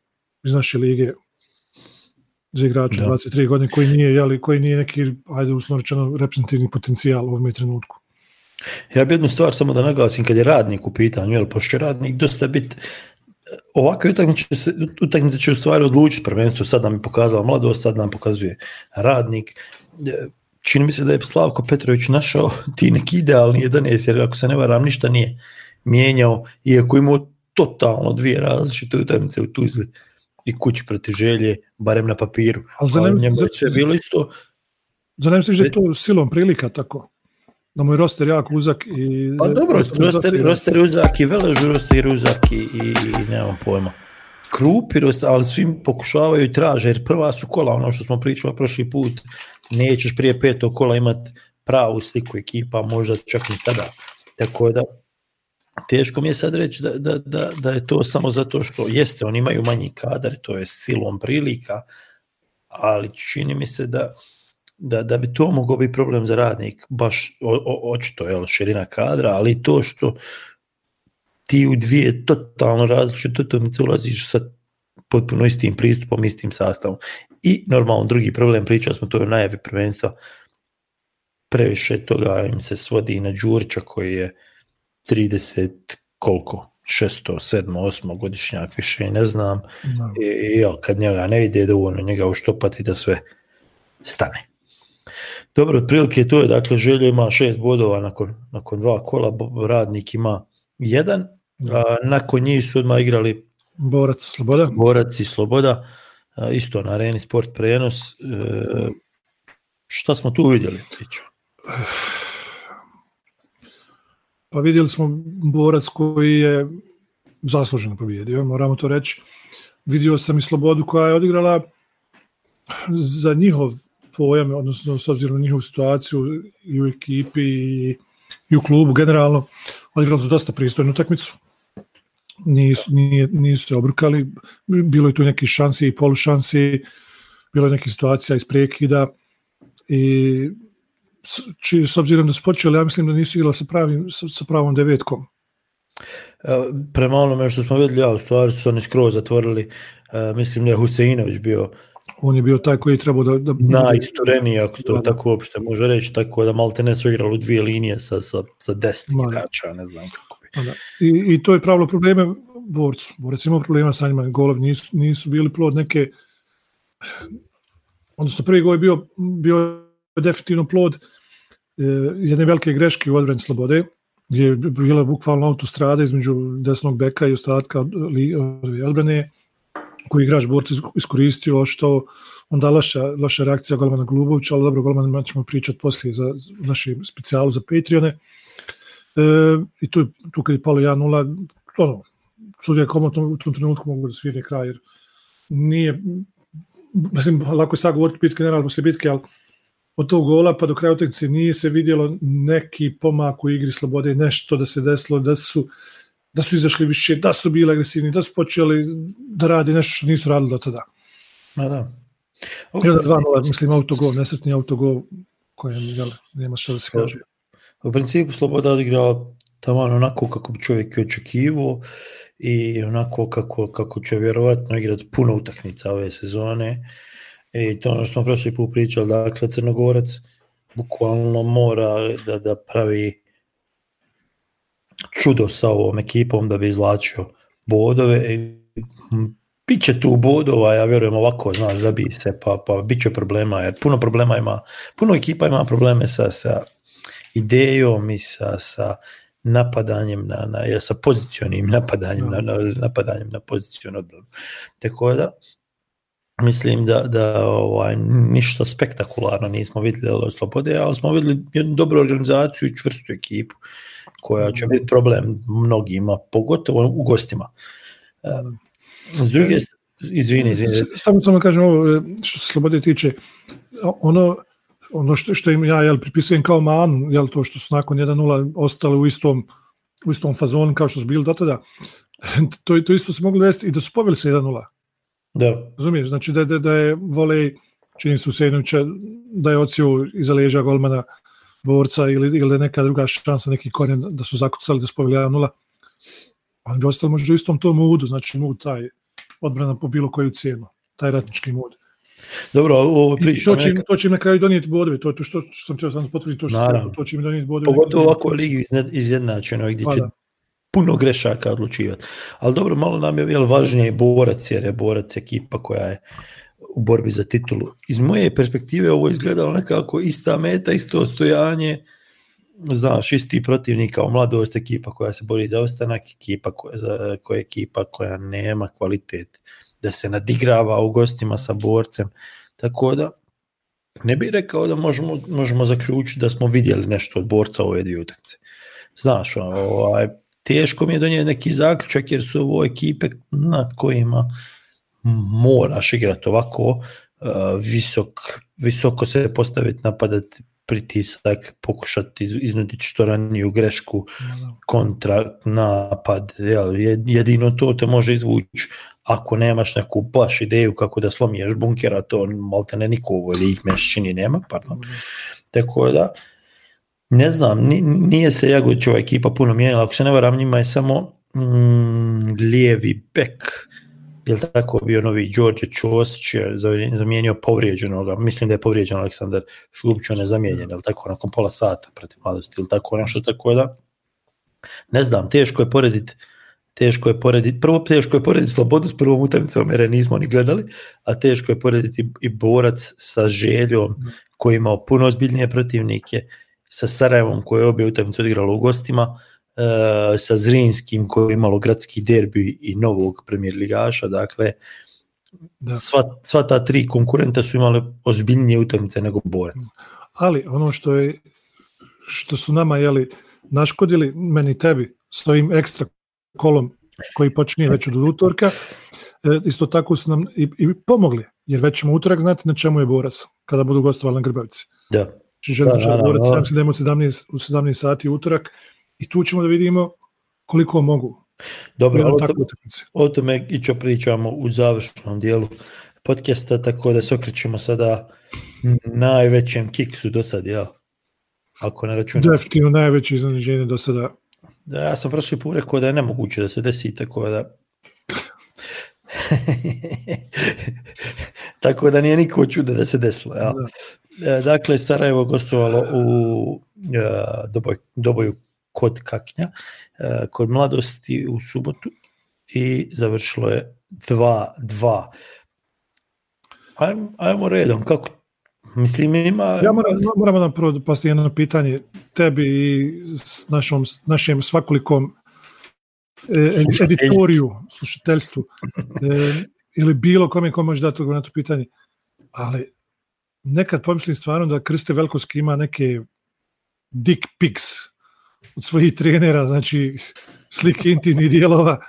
iz naše lige za igrača 23 godine koji nije, jeli, koji nije neki, ajde uslovno rečeno, reprezentativni potencijal u ovom trenutku.
Ja bi jednu stvar samo da naglasim kad je radnik u pitanju, jel, pošto radnik dosta bit ovakve utakmice će, utakmice će u stvari odlučiti prvenstvo, sad nam je pokazala mladost, sad nam pokazuje radnik, čini mi se da je Slavko Petrović našao <laughs> ti neki idealni 11, jer ako se ne varam, ništa nije mijenjao, iako imao totalno dvije različite utakmice u Tuzli i kući protiv želje, barem na papiru.
Ali za
njemu je bilo isto...
Za nem se to silom prilika tako? Da mu je roster jako uzak i...
Pa dobro, roster, roster uzak i velež roster uzak i, i, i nemam pojma krupirost, ali svim pokušavaju i traže, jer prva su kola, ono što smo pričali prošli put, nećeš prije petog kola imati pravu sliku ekipa, možda čak i tada. Tako da, teško mi je sad reći da, da, da, da je to samo zato što jeste, oni imaju manji kadar, to je silom prilika, ali čini mi se da, da, da bi to mogao biti problem za radnik, baš o, o, očito, je širina kadra, ali to što ti u dvije totalno različite utakmice ulaziš sa potpuno istim pristupom, istim sastavom. I normalno drugi problem, pričali smo to je najavi prvenstva, previše toga im se svodi na Đurića koji je 30 koliko, 600, 7, 8 godišnjak, više ne znam. No. I, i jel, kad njega ne vide dovoljno njega uštopati da sve stane. Dobro, otprilike to je, dakle, Željo ima šest bodova nakon, nakon dva kola, radnik ima jedan, a, nakon njih su odmah igrali
Borac Sloboda.
Borac i Sloboda, a, isto na areni sport prenos. E, šta smo tu vidjeli? Priču?
pa vidjeli smo borac koji je zasluženo pobjedio, moramo to reći. Vidio sam i Slobodu koja je odigrala za njihov pojam, odnosno s obzirom na njihovu situaciju i u ekipi i, i u klubu generalno, odigrali su dosta pristojnu utakmicu. Nisu, nije, nisu se obrukali, bilo je tu neki šansi i polušansi, bilo je neki situacija iz prekida i či, s obzirom da su počeli, ja mislim da nisu igrali sa, pravim, sa, sa pravom devetkom.
Prema onome što smo vidjeli, ja, u stvari su oni skroz zatvorili, e, mislim da je Huseinović bio
on je bio taj koji je trebao da... da
Najistureniji, ako to da, tako uopšte može reći, tako da malte ne su igrali u dvije linije sa, sa, sa deset igrača, ne znam kako bi.
Da. I, I to je pravilo probleme borcu. Borac imao problema sa njima, golovi nisu, nisu bili plod neke... Odnosno, prvi gol je bio, bio definitivno plod eh, jedne velike greške u odbrani slobode, gdje je bila bukvalno autostrada između desnog beka i ostatka odbrane, koji igrač borci iskoristio, što onda loša, loša reakcija golmana Golubovića, ali dobro, golman ćemo pričati poslije za naši specijalu za Patreone. E, I tu, tu kad je palo 1-0, ono, sudija komotno u tom trenutku mogu da svide kraj, jer nije, mislim, lako je sad govoriti bitke, generalno posle bitke, ali od tog gola pa do kraja utakmice nije se vidjelo neki pomak u igri slobode, nešto da se desilo, da su da su izašli više, da su bili agresivni, da su počeli da radi nešto što nisu radili do tada.
Ma da.
Okay. I onda dva nula, mislim, autogol, nesretni autogol kojem jel, nema što da se kaže.
U principu Sloboda odigrao tamo onako kako bi čovjek očekivao i onako kako, kako će vjerovatno igrati puno utakmica ove sezone. I to ono što smo prošli put pričali, dakle Crnogorac bukvalno mora da, da pravi čudo sa ovom ekipom da bi izlačio bodove i bit će tu bodova, ja vjerujem ovako, znaš, da bi se, pa, pa bit će problema, jer puno problema ima, puno ekipa ima probleme sa, sa idejom i sa, sa napadanjem na, na, jer sa pozicionim napadanjem na, na, napadanjem na poziciju odbranu. Tako da, mislim da, da ovaj, ništa spektakularno nismo vidjeli od Slobode, ali smo vidjeli jednu dobru organizaciju i čvrstu ekipu koja će biti problem mnogima, pogotovo u gostima. S druge izvini, izvini.
Samo samo kažem ovo, što se Slobode tiče, ono, ono što, što im ja jel, pripisujem kao manu, jel, to što su nakon 1-0 ostali u istom, u istom fazonu kao što su bili do tada, to, to isto se moglo desiti i da su pobili se 1-0.
Da.
Razumiješ, znači da, da, da je volej, čini su Sejnovića, da je ocio iza leža golmana borca ili, ili neka druga šansa, neki korijen da su zakucali da su poveli 1-0, on bi ostali možda u istom tom moodu, znači mood taj odbrana po bilo koju cijenu, taj ratnički mod.
Dobro, ovo
priča. To će, neka... to će im na kraju donijeti bodove, to je to što sam htio sam potvrditi, to, što to će im donijeti bodove.
Pogotovo ovako ligi izjednačeno, gdje će puno grešaka odlučivati. Ali dobro, malo nam je jel, važnije borac, jer je borac ekipa koja je u borbi za titulu. Iz moje perspektive ovo izgledalo nekako ista meta, isto ostojanje, znaš, isti protivnik kao mladost ekipa koja se bori za ostanak, ekipa koja, za, koja ekipa koja nema kvalitet da se nadigrava u gostima sa borcem. Tako da, ne bih rekao da možemo, možemo zaključiti da smo vidjeli nešto od borca ove dvije utakmice. Znaš, ovaj, teško mi je donijeti neki zaključak jer su ovo ekipe nad kojima moraš igrati ovako uh, visok, visoko se postaviti, napadati pritisak, pokušati iznuditi što raniju grešku, kontra, napad, jel, jedino to te može izvući ako nemaš neku baš ideju kako da slomiješ bunkera, to malte ne niko u ovoj lig mešćini nema, pardon. Tako da, ne znam, nije se Jagovićova ekipa puno mijenjala, ako se ne varam, njima je samo mm, lijevi bek, je tako bio novi Đorđe Ćosić je zamijenio povrijeđenog, mislim da je povrijeđen Aleksandar Šubić, on je zamijenjen, je tako, nakon pola sata protiv mladosti, ili tako nešto, tako da, ne znam, teško je porediti teško je porediti, prvo teško je porediti Slobodu s prvom utakmicom jer nismo ni gledali, a teško je porediti i borac sa željom koji imao puno ozbiljnije protivnike, sa Sarajevom koji je obje utakmice odigralo u gostima, uh, sa Zrinskim koji je imalo gradski derbi i novog premijer ligaša, dakle da. Sva, sva ta tri konkurenta su imale ozbiljnije utakmice nego borac.
Ali ono što je što su nama jeli naškodili meni tebi s ovim ekstra kolom koji počinje već od utorka, e, isto tako su nam i, i pomogli, jer već ćemo utorak znati na čemu je borac, kada budu gostovali na Grbavici.
Da.
Čiže da, da, borac, da, da. da je 17, u 17 sati utorak i tu ćemo da vidimo koliko mogu.
Dobro, o, to, o tome i čo pričamo u završnom dijelu podcasta, tako da se okrećemo sada najvećem kiksu do sad, ja. Ako ne računam.
Definitivno najveće iznenađenje do sada.
Da, ja sam prošli put rekao da je nemoguće da se desi, tako da... <laughs> tako da nije niko čuda da se desilo. Ja. Da. E, dakle, Sarajevo gostovalo u e, doboj, doboju kod Kaknja, e, kod mladosti u subotu i završilo je 2-2. Ajmo, ajmo redom, kako Mislim, ima...
Ja moram, moramo nam prvo postaviti jedno pitanje tebi i s našom, našem svakolikom e, editoriju, slušateljstvu, e, ili bilo kome ko može dati na to pitanje. Ali nekad pomislim stvarno da Kriste Velkovski ima neke dick pics od svojih trenera, znači slike intimnih dijelova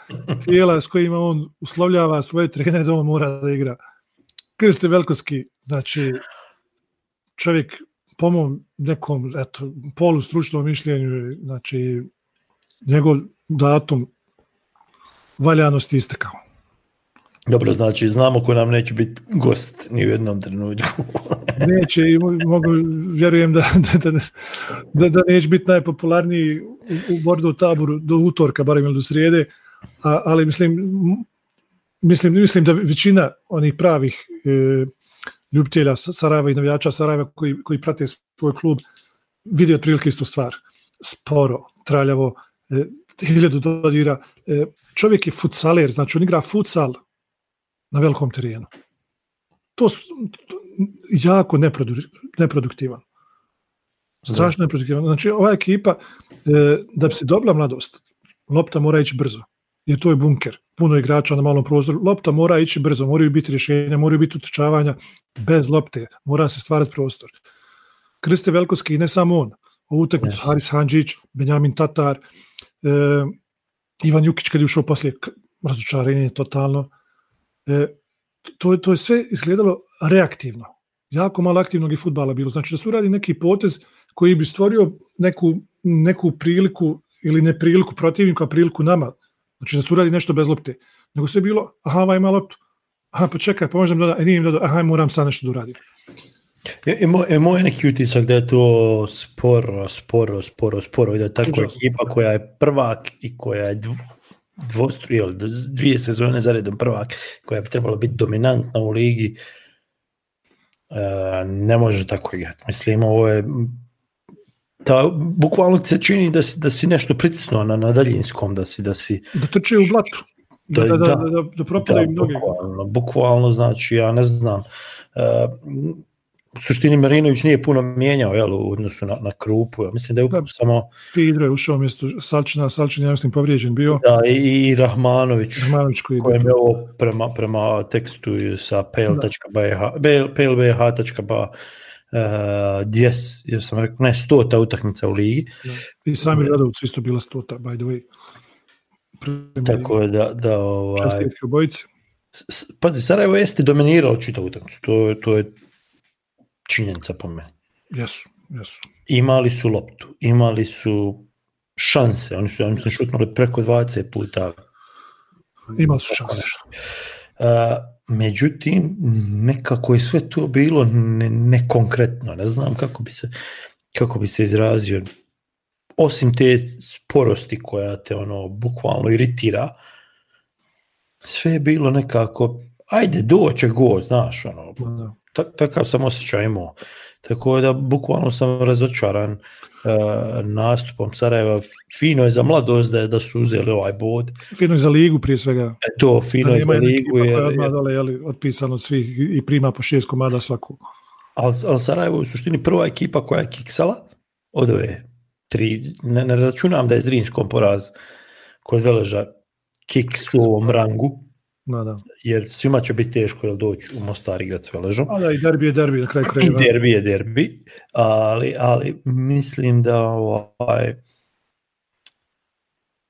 tijela s kojima on uslovljava svoje trenere da on mora da igra. Kriste Velkovski, znači čovjek po mom nekom eto, polu stručnom mišljenju, znači njegov datum valjanosti istekao.
Dobro, znači znamo ko nam neće biti gost ni u jednom trenutku. <laughs>
neće i mogu, vjerujem da, da, da, da, da neće biti najpopularniji u, u Bordu taboru do utorka, barem ili do srijede, a, ali mislim, mislim, mislim da većina onih pravih e, ljubitelja Sarajeva i navijača Sarajeva koji, koji prate svoj klub vidi otprilike istu stvar. Sporo, traljavo, e, hiljadu dodira. E, čovjek je futsaler, znači on igra futsal na velikom terenu. To je jako neproduktivan. Strašno neproduktivan. Znači ova ekipa, e, da bi se dobila mladost, lopta mora ići brzo jer to je bunker, puno igrača na malom prostoru, lopta mora ići brzo, moraju biti rješenja, moraju biti utrčavanja bez lopte, mora se stvarati prostor. Kriste Velkovski, ne samo on, ovu utakmicu yes. Haris Hanđić, Benjamin Tatar, e, Ivan Jukić kad je ušao poslije razočarenje totalno, e, to, to je sve izgledalo reaktivno. Jako malo aktivnog i futbala bilo. Znači da su radi neki potez koji bi stvorio neku, neku priliku ili nepriliku protivniku, a priliku nama Znači da se uradi nešto bez lopte. Nego sve bilo, aha, ovaj ima loptu. Aha, pa čekaj, pa možda mi e, nije im doda, aha, moram sad nešto da uradim.
Je, je, moj, je moj neki utisak da je to sporo, sporo, sporo, sporo i da je tako ekipa koja je prvak i koja je dvostru, jel, dvije sezone za redom prvak, koja bi trebala biti dominantna u ligi, e, ne može tako igrati. Mislim, ovo je ta, bukvalno se čini da si, da si nešto pritisnuo na, na daljinskom, da si... Da, si,
da trče u blatu, da, da, da, da, da, da propadaju da, mnogi.
Bukvalno, bukvalno, znači, ja ne znam, uh, u suštini Marinović nije puno mijenjao jel, u odnosu na, na Krupu, ja mislim da je da, samo...
Pidro je ušao mjesto Salčina, Salčin je mislim povrijeđen bio.
Da, i, Rahmanović,
Rahmanović koji,
je ovo prema, prema tekstu sa pl.bh.ba uh, djes, jer sam rekao, ne, stota utakmica u ligi.
Da. I sami Radovcu isto bila stota, by the way.
Prema Tako da, da ovaj...
Častitke obojice.
Pazi, Sarajevo jeste dominiralo čita utakmicu, to, to je činjenica po meni.
Jesu, jesu.
Imali su loptu, imali su šanse, oni su, oni su šutnuli preko 20 puta.
Imali su šanse.
Uh, međutim nekako je sve to bilo nekonkretno, ne, ne znam kako bi se kako bi se izrazio osim te sporosti koja te ono bukvalno iritira sve je bilo nekako ajde doće go, znaš ono, takav sam osjećaj imao tako da bukvalno sam razočaran uh, nastupom Sarajeva. Fino je za mladost da, da su uzeli ovaj bod.
Fino je za ligu prije svega.
E to, fino da je za ligu.
Je, je odmah dole, jeli, otpisan od svih i prima po šest komada svaku.
Ali al Sarajevo je u suštini prva ekipa koja je kiksala od ove tri. Ne, ne računam da je Zrinskom poraz kod Veleža kiks u ovom rangu
Ma da.
Jer svima će biti teško jel, doći u Mostar igrat s Veležom.
A da, i derbi je derbi na kraju kraja.
derbi je derbi, ali, ali mislim da ovaj,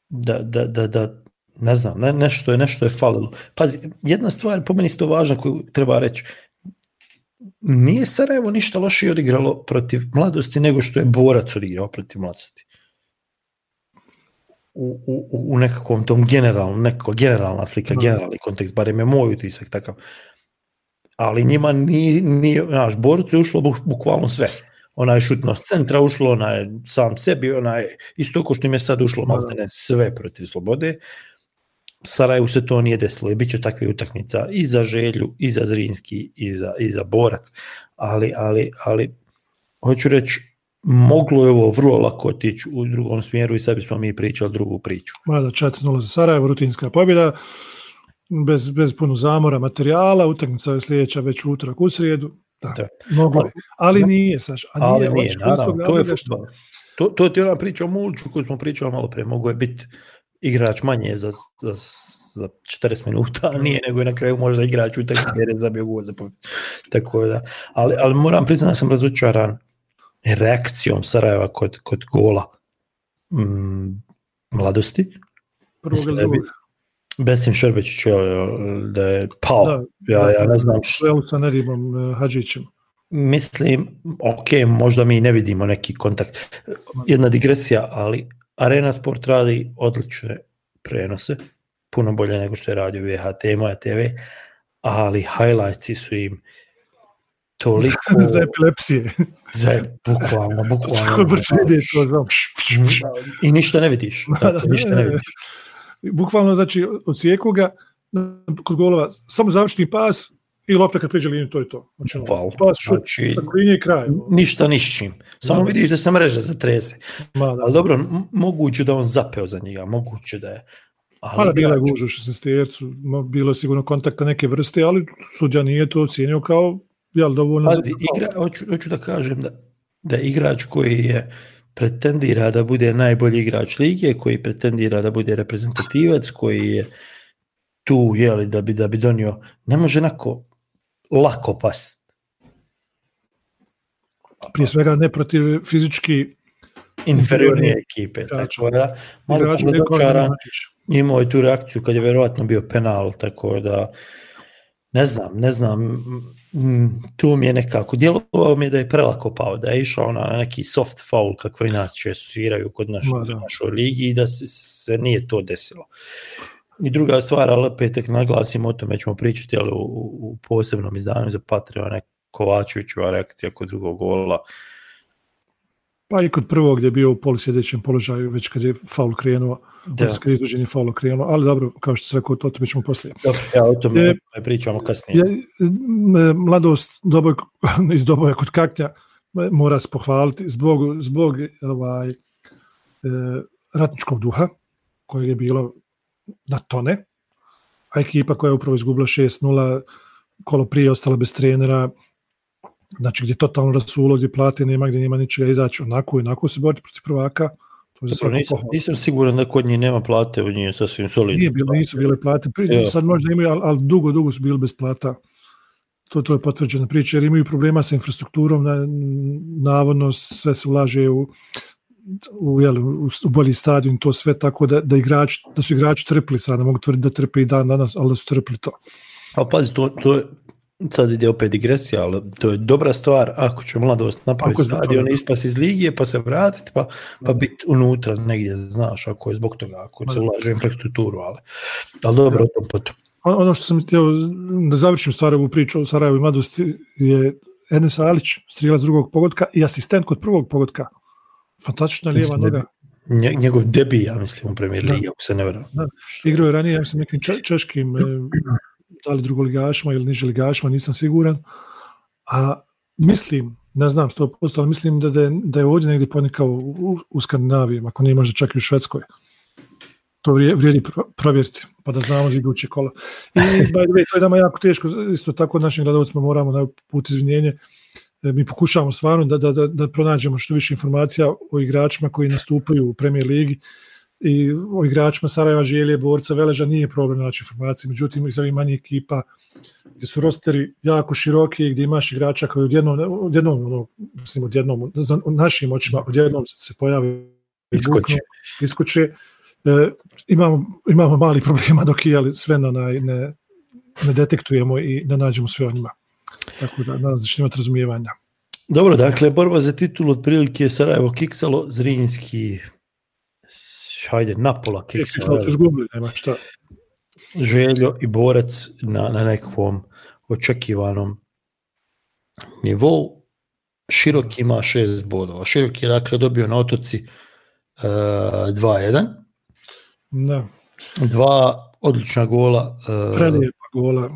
da, da, da, da ne znam, ne, nešto je nešto je falilo. Pazi, jedna stvar po meni isto važna koju treba reći. Nije Sarajevo ništa loše odigralo protiv mladosti nego što je Borac odigrao protiv mladosti. U, u, u nekakvom tom generalnom, nekako generalna slika, generalni kontekst, barem je moj utisak takav. Ali njima nije, nije znaš, Borcu je ušlo bukvalno sve onaj šutnost centra ušlo, onaj sam sebi, onaj isto ko što im je sad ušlo maltene sve protiv slobode. Sarajevu se to nije desilo i bit će takve utakmica i za Želju, i za Zrinski, i za, i za Borac. Ali, ali, ali, hoću reći, moglo je ovo vrlo lako otići u drugom smjeru i sad bismo mi pričali drugu priču.
Mada 4-0 za Sarajevo, rutinska pobjeda, bez, bez puno zamora materijala, utakmica je sljedeća već utorak u srijedu, Da, da. Mogu je. Ali nije, Saš. A
ali nije, nije naravno, to je futbol. To, to ti ona priča o Mulču koju smo pričali malo pre. Mogu je biti igrač manje za, za, za 40 minuta, a nije, nego je na kraju možda igrač u takvim jer je zabio gol za Tako da. Ali, ali moram priznati da sam razočaran reakcijom Sarajeva kod, kod gola mm, mladosti.
Prvog ili.
Besim Šerbećić je, da je pao. Da, ja, ja ne znam
što. Evo sa Nedimom uh, Hadžićem.
Mislim, ok, možda mi ne vidimo neki kontakt. Jedna digresija, ali Arena Sport radi odlične prenose, puno bolje nego što je radio VHT i Moja TV, ali highlightsi su im <laughs> toliko...
za epilepsije.
Za, bukvalno, <laughs> bukvalno. Tako
brzo ide to, znam.
I ništa ne vidiš. <laughs> Dakle, ništa ne vidiš
bukvalno znači ocijeku ga kod golova, samo završni pas i lopta kad priđe liniju, to je to. Znači,
wow. pas šut, znači,
linije i kraj.
Ništa nišćim. Samo da. vidiš da se mreža zatrese. Ma, da. Ali dobro, moguće da on zapeo za njega, moguće da je.
Ali Mada bila je guža u 16 bilo je sigurno kontakta neke vrste, ali sudja nije to ocijenio kao jel, dovoljno
Pazi, za igra, hoću, hoću da kažem da, da igrač koji je pretendira da bude najbolji igrač lige, koji pretendira da bude reprezentativac, koji je tu jeli, da bi da bi donio, ne može nako lako pas.
Prije svega ne protiv fizički
inferiornije ekipe. Tako da, malo sam dočaran, imao je tu reakciju kad je verovatno bio penal, tako da ne znam, ne znam, mm, tu mi je nekako, djelovalo mi je da je prelako pao, da je išao na neki soft foul kakve inače sviraju kod naš, našoj ligi i da se, se nije to desilo. I druga stvar, ali opet tek naglasim o tome ćemo pričati, ali u, u posebnom izdanju za Patreon, Kovačevićeva reakcija kod drugog gola,
Pa i kod prvog gdje je bio u polisjedećem položaju, već kad je faul krenuo, da. kad je izvođenje faula krenuo, ali dobro, kao što se rekao, to tome ćemo poslije.
Dobro, ja o tome je, pričamo kasnije. Je,
mladost doboj, <laughs> iz doboja kod kaknja mora se pohvaliti zbog, zbog ovaj, e, ratničkog duha, koji je bilo na tone, a ekipa koja je upravo izgubila 6-0, kolo prije ostala bez trenera, znači gdje totalno rasulo, gdje plate nema, gdje nema ničega izaći onako i onako se boriti protiv prvaka.
To je Dobro, nisam, nisam siguran da kod njih nema plate, u njih je sasvim solidno.
Nije bilo, nisu bile plate, Prije, sad možda imaju, ali, ali dugo, dugo su bili bez plata. To, to je potvrđena priča, jer imaju problema sa infrastrukturom, na, navodno sve se ulaže u, u, jel, u, u bolji stadion, to sve tako da, da, igrač, da su igrači trpili sad, ne mogu tvrditi da trpe i dan danas, ali da su trpili to.
A pazi, to, to je, sad ide opet digresija, ali to je dobra stvar ako će mladost napraviti stadion, ispas iz ligije, pa se vratiti, pa, pa biti unutra negdje, znaš, ako je zbog toga, ako se ulaže infrastrukturu, ali, ali dobro, o tom potom.
Ono što sam htio da završim stvar ovu priču o Sarajevo i mladosti je Enes Alić, strijelac drugog pogodka i asistent kod prvog pogodka. Fantastična lijeva noga.
Njegov debi, ja mislim, u premijer ligi, ako se ne vrlo.
Igrao je ranije, ja mislim, nekim češkim <clears throat> da li drugoligašima ili niže ligašima, nisam siguran. A mislim, ne znam što posto, ali mislim da, da, je, da je ovdje negdje ponikao u, u Skandinaviji, ako nije možda čak i u Švedskoj. To vrijedi provjeriti, pa da znamo za iduće kola. I by the way, to je nama jako teško, isto tako našim gledovacima moramo na put izvinjenje, e, mi pokušavamo stvarno da, da, da, da pronađemo što više informacija o igračima koji nastupaju u Premier Ligi, i o igračima Sarajeva, Želje, Borca, Veleža nije problem naći informacije, međutim iz ovih manjih ekipa gdje su rosteri jako široki gdje imaš igrača koji odjednom, odjednom, ono, mislim, odjednom, za našim očima, odjednom se pojave
iskoče.
iskoče E, imamo, imamo mali problema dok je ali sve na, ne, ne detektujemo i da nađemo sve o njima. Tako da nadam se imati razumijevanja.
Dobro, dakle, borba za titulu otprilike Sarajevo kiksalo, Zrinski hajde, napola kiksalo.
su zgubili, nema šta.
Željo i borac na, na nekakvom očekivanom nivou. Široki ima šest bodova. Široki je dakle dobio na otoci uh, 2-1.
Da.
Dva odlična gola.
Uh, Prelijepa gola.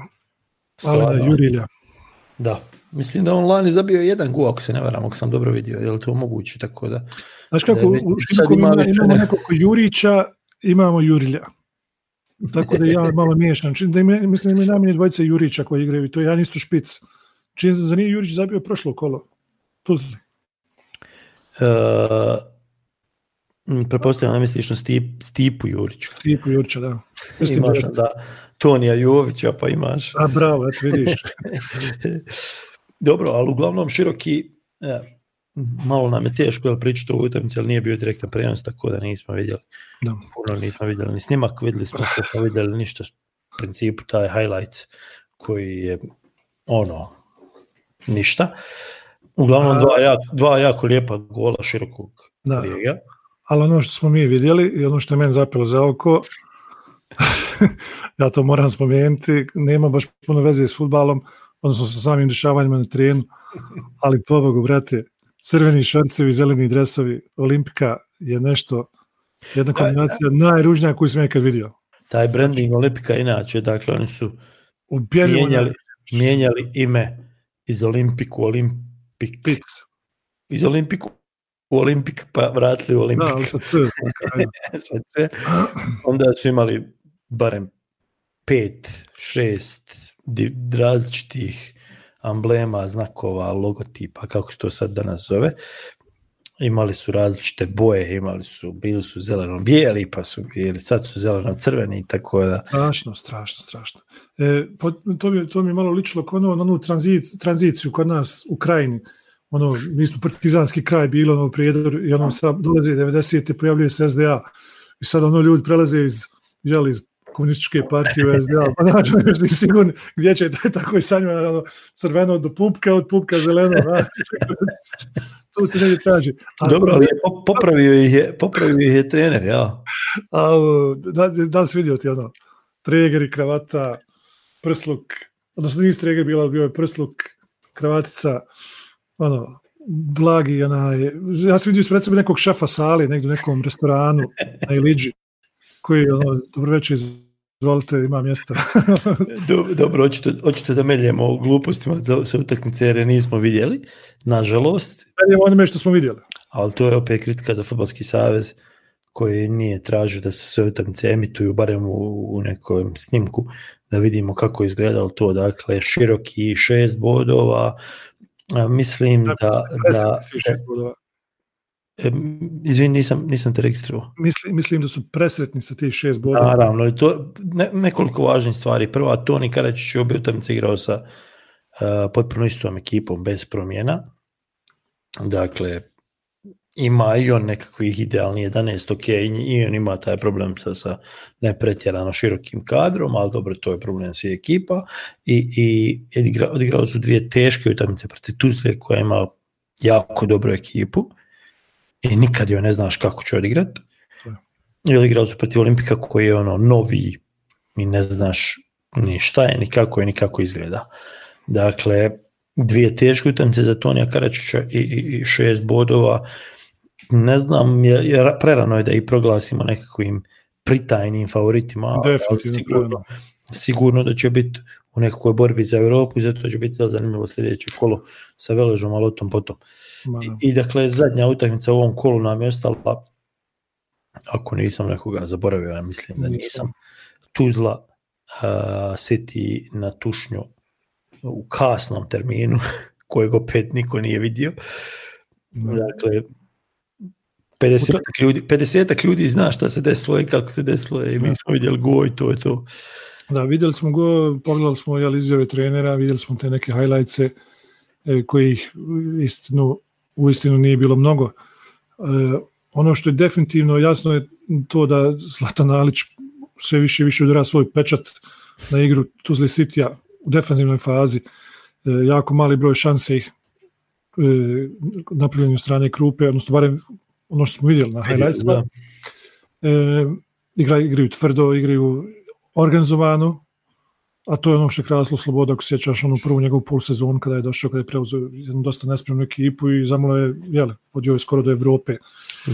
Alena Jurilja.
Da. Mislim da on lani zabio jedan gol, ako se ne varam, ako sam dobro vidio. Je li to moguće? Tako da,
Znaš kako, u Šimku ima, imamo nekog Jurića, imamo Jurilja. Tako da ja malo miješam. Čim da ima, mislim da ima najmanje dvojice Jurića koji igraju i to je jedan isto špic. Čim za nije Jurić zabio prošlo kolo. Tuzli.
Uh, prepostavljam da misliš na Stip, Stipu Juriću.
Stipu Jurića, da.
Mislim imaš da Tonija Jovića, pa imaš...
A bravo, eto vidiš. <laughs>
Dobro, ali uglavnom široki, ja, malo nam je teško jel, pričati o utakmici, ali nije bio direktan prenos, tako da nismo vidjeli.
Da.
Puno nismo vidjeli ni snimak, vidjeli smo što smo vidjeli ništa u principu, taj highlights koji je ono, ništa. Uglavnom dva, jak, dva jako lijepa gola širokog
da. Rijega. Ali ono što smo mi vidjeli i ono što je meni zapelo za oko, <laughs> ja to moram spomenuti, nema baš puno veze s futbalom, odnosno sa samim dešavanjima na terenu, ali pobogu, brate, crveni šorcevi, zeleni dresovi, Olimpika je nešto, jedna kombinacija najružnija koju sam nekad vidio.
Taj branding Olimpika inače, dakle, oni su mijenjali, mijenjali ime iz Olimpiku, Olimpik.
Pic.
Iz Olimpiku u Olimpik, pa vratili u Olimpik.
Da, ali sa C. <laughs>
sa C. Onda su imali barem pet, šest različitih amblema, znakova, logotipa, kako se to sad danas zove. Imali su različite boje, imali su, bili su zeleno-bijeli, pa su bili, sad su zeleno-crveni, tako da...
Strašno, strašno, strašno. E, to, mi, to mi malo ličilo kod ono, onu tranzic, tranziciju kod nas u krajini. Ono, mi smo partizanski kraj bilo ono prijedor i ono sad dolaze 90. pojavljuje se SDA i sad ono ljudi prelaze iz, jel, iz komunističke partije u <laughs> SDA, pa znači, <laughs> još nisi sigurno gdje će tako i sanjima ono, crveno do pupka, od pupka zeleno, <laughs> a, to se negdje traži.
A, Dobro, ali je, popravio ih je, popravio ih je trener, ja.
A, da, da si vidio ti ono, treger i kravata, prsluk, odnosno nisi treger bila, bio je prsluk, kravatica, ono, blagi, onaj, ja sam vidio ispred sebe nekog šefa sali, negdje u nekom restoranu na Iliđi, koji ono, dobro večer izvolite, ima mjesta. <laughs>
dobro, očito, očito da meljemo o glupostima za, za utakmice jer nismo vidjeli, nažalost.
Meljemo onome što smo vidjeli.
Ali to je opet kritika za Futbolski savez koji nije tražio da se sve utakmice emituju, barem u, u nekom snimku, da vidimo kako je izgledalo to. Dakle, široki šest bodova, mislim da... da, da, da Izvini, nisam, nisam te registrovao.
Mislim, mislim da su presretni sa tih šest bodova.
Naravno, to ne, nekoliko važnih stvari. Prva, Toni Karačić je obje utakmice igrao sa uh, potpuno istom ekipom, bez promjena. Dakle, ima i on nekakvih idealni 11, ok, i on ima taj problem sa, sa nepretjerano širokim kadrom, ali dobro, to je problem svi ekipa. I, i odigrao, su dvije teške utakmice protiv Tuzle koja ima jako dobru ekipu i nikad joj ne znaš kako će odigrat. I odigrao su protiv Olimpika koji je ono novi i ne znaš ni šta je, ni kako je, ni kako izgleda. Dakle, dvije teške utakmice za Tonija Karačića i, i, i šest bodova. Ne znam, je, je prerano je da i proglasimo nekakvim pritajnim favoritima. Sigurno, sigurno da će biti u nekakvoj borbi za Europu i zato će biti zanimljivo sljedeće kolo sa Veležom, ali o tom potom. I, I dakle, zadnja utakmica u ovom kolu nam je ostala, ako nisam nekoga zaboravio, ja mislim da nisam, Tuzla uh, City na tušnju u kasnom terminu, <laughs> kojeg opet niko nije vidio. Dakle, 50 ljudi, 50 ljudi zna šta se desilo i kako se desilo i mi smo vidjeli go i to je to.
Da, vidjeli smo go, pogledali smo jel, izjave trenera, vidjeli smo te neke highlightse e, koji ih istinu, u istinu nije bilo mnogo. E, ono što je definitivno jasno je to da Zlatan Alić sve više i više udara svoj pečat na igru Tuzli Sitija u defensivnoj fazi. E, jako mali broj šanse ih e, napravljeni od strane Krupe, odnosno barem ono što smo vidjeli na highlightsima. E, igra, igraju tvrdo, igraju organizovano, a to je ono što je kraslo Sloboda, ako sjećaš onu prvu njegovu pol sezonu kada je došao, kada je preuzeo jednu dosta nespremnu ekipu i zamalo je, jele, podio je skoro do Evrope.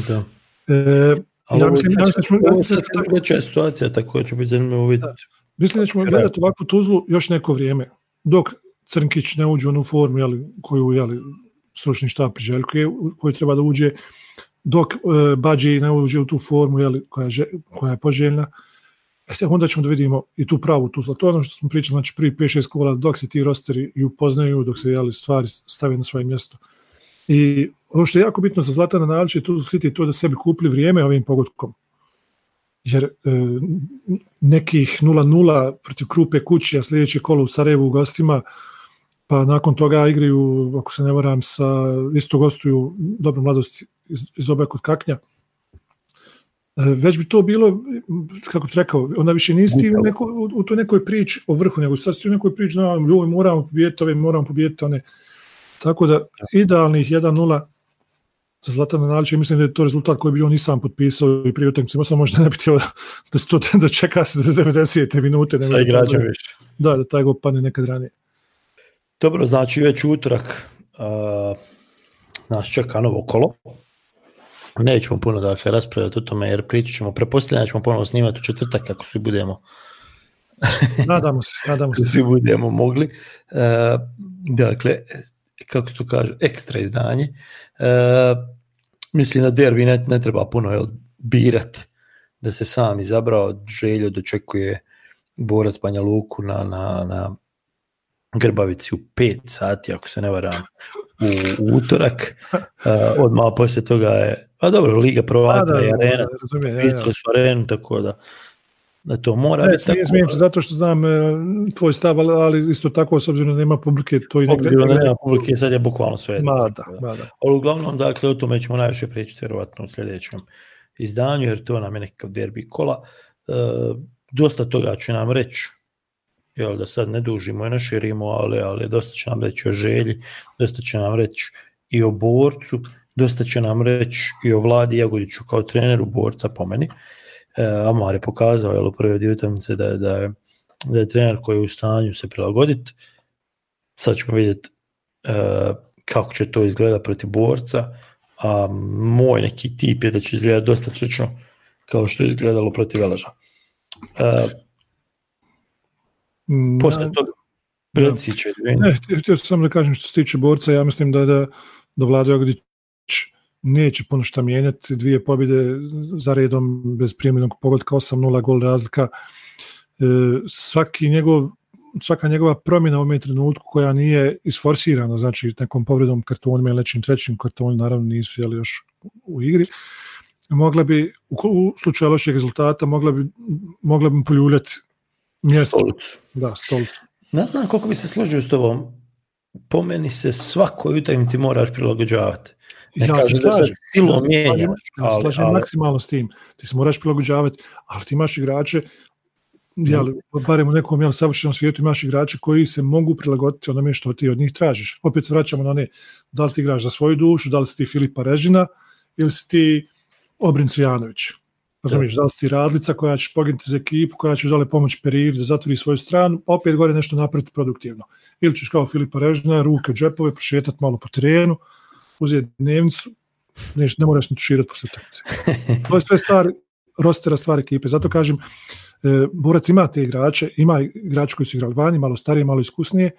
Da.
E,
Ali
ja
ovo
mislim, ja mislim,
ovo je sad drugačija situacija, tako će biti zanimljivo vidjeti.
Mislim da ćemo gledati ovakvu Tuzlu još neko vrijeme, dok Crnkić ne uđe u onu formu jeli, koju jeli, stručni štab priželjkuje, u koju treba da uđe, dok e, Bađi ne uđe u tu formu jeli, koja, je, koja je poželjna, e, E, e, onda ćemo da vidimo i tu pravu tu To je ono što smo pričali, znači prvi 5-6 kola, dok se ti rosteri i upoznaju, dok se jeli, stvari stave na svoje mjesto. I ono što je jako bitno za Zlatana Nalića je tu City to da sebi kupili vrijeme ovim pogodkom. Jer e, nekih 0-0 protiv Krupe kući, a sljedeće kolo u Sarajevu u gostima, pa nakon toga igraju, ako se ne varam, sa, isto gostuju dobro mladosti iz, iz obe kod Kaknja. Već bi to bilo, kako ti rekao, onda više nisi ti u, neko, u, u toj nekoj priči o vrhu, nego sad si u nekoj priči, no, ljudi moramo pobijeti ove, moramo pobijeti one. Tako da, idealnih 1-0 za Zlatana Nalića i mislim da je to rezultat koji bi on i sam potpisao i prije utakmice. Samo možda ne bi htio da, se to, <laughs> da čeka se do 90. minute. nego
Sa igračem
bude-
više.
Da, da taj gol padne nekad ranije.
Dobro, znači već utorak uh, nas čeka novo kolo. Nećemo puno dakle raspravljati o tome jer pričat ćemo, prepostavljamo ćemo ponovo snimati u četvrtak kako svi budemo <laughs>
Nadamo se, nadamo se.
svi budemo mogli. Uh, dakle, kako se to kaže, ekstra izdanje. Uh, mislim da derbi ne, ne treba puno jel, birat da se sam izabrao. Željo dočekuje borac Banja Luku na, na, na Grbavici u 5 sati, ako se ne varam, u, u utorak. Uh, odmah poslije toga je, a dobro, Liga prvaka
Da, da,
i
da,
arena,
razumijem, ja, ja.
Pisali su arenu, tako da da to mora
Ne,
biti tako.
smijem se zato što znam e, tvoj stav, ali- isto tako, s obzirom da nema publike, to i ne
Obzirom da nema publike, sad je bukvalno sve.
Ma da, ma da.
Ali uglavnom, dakle, o tome ćemo najviše pričati vjerovatno u sljedećem izdanju, jer to nam je nekakav derbi kola. E, dosta toga će nam reći, jel, da sad ne dužimo i ne širimo, ali, ali dosta će nam reći o želji, dosta će nam reći i o borcu, dosta će nam reći i o Vladi Jagodiću kao treneru borca po meni. E, Amar je pokazao jel, u prve dvije utakmice da, da, je, da je trener koji je u stanju se prilagoditi. Sad ćemo vidjeti e, kako će to izgleda protiv borca, a moj neki tip je da će izgledati dosta slično kao što je izgledalo protiv Veleža. E,
Mm,
posle toga reci će
Ne, htio- htio sam da kažem što se tiče borca, ja mislim da da, da Vlado Jagodić neće puno šta mijenjati, dvije pobjede za redom bez primjenog pogodka, 8-0 gol razlika. E, svaki njegov, svaka njegova promjena u ovom trenutku koja nije isforsirana, znači nekom povredom kartonima ili nečim trećim kartonom, naravno nisu jeli još u igri, mogla bi, u, slučaju loših rezultata, mogla bi, mogla bi poljuljati mjesto,
stolicu.
da, stolicu.
Ne znam koliko bi se složio s tobom, po meni se svakoj utakmici moraš prilagođavati. Ne
Ja
kažem
se
da
slažem.
silom
Ja
mijenjaš, ali-
slažem
ali-
maksimalno s tim. Ti se moraš prilagođavati, ali ti imaš igrače, jel, barem u nekom jel, savršenom svijetu imaš igrače koji se mogu prilagoditi onome što ti od njih tražiš. Opet se vraćamo na one, da li ti igraš za svoju dušu, da li si ti Filipa Režina ili si ti Obrin Cvijanović. Razumiješ, da li ti radlica koja će poginuti za ekipu, koja će žele pomoći Periri da zatvori svoju stranu, pa opet gore nešto napraviti produktivno. Ili ćeš kao Filipa Režina, ruke u džepove, prošetati malo po terenu, uzeti dnevnicu, neš, ne moraš ni tuširati posle utakmice. <laughs> To je sve stvar rostera, stvar ekipe. Zato kažem, e, Borac ima te igrače, ima igrače koji su igrali vani, malo starije, malo iskusnije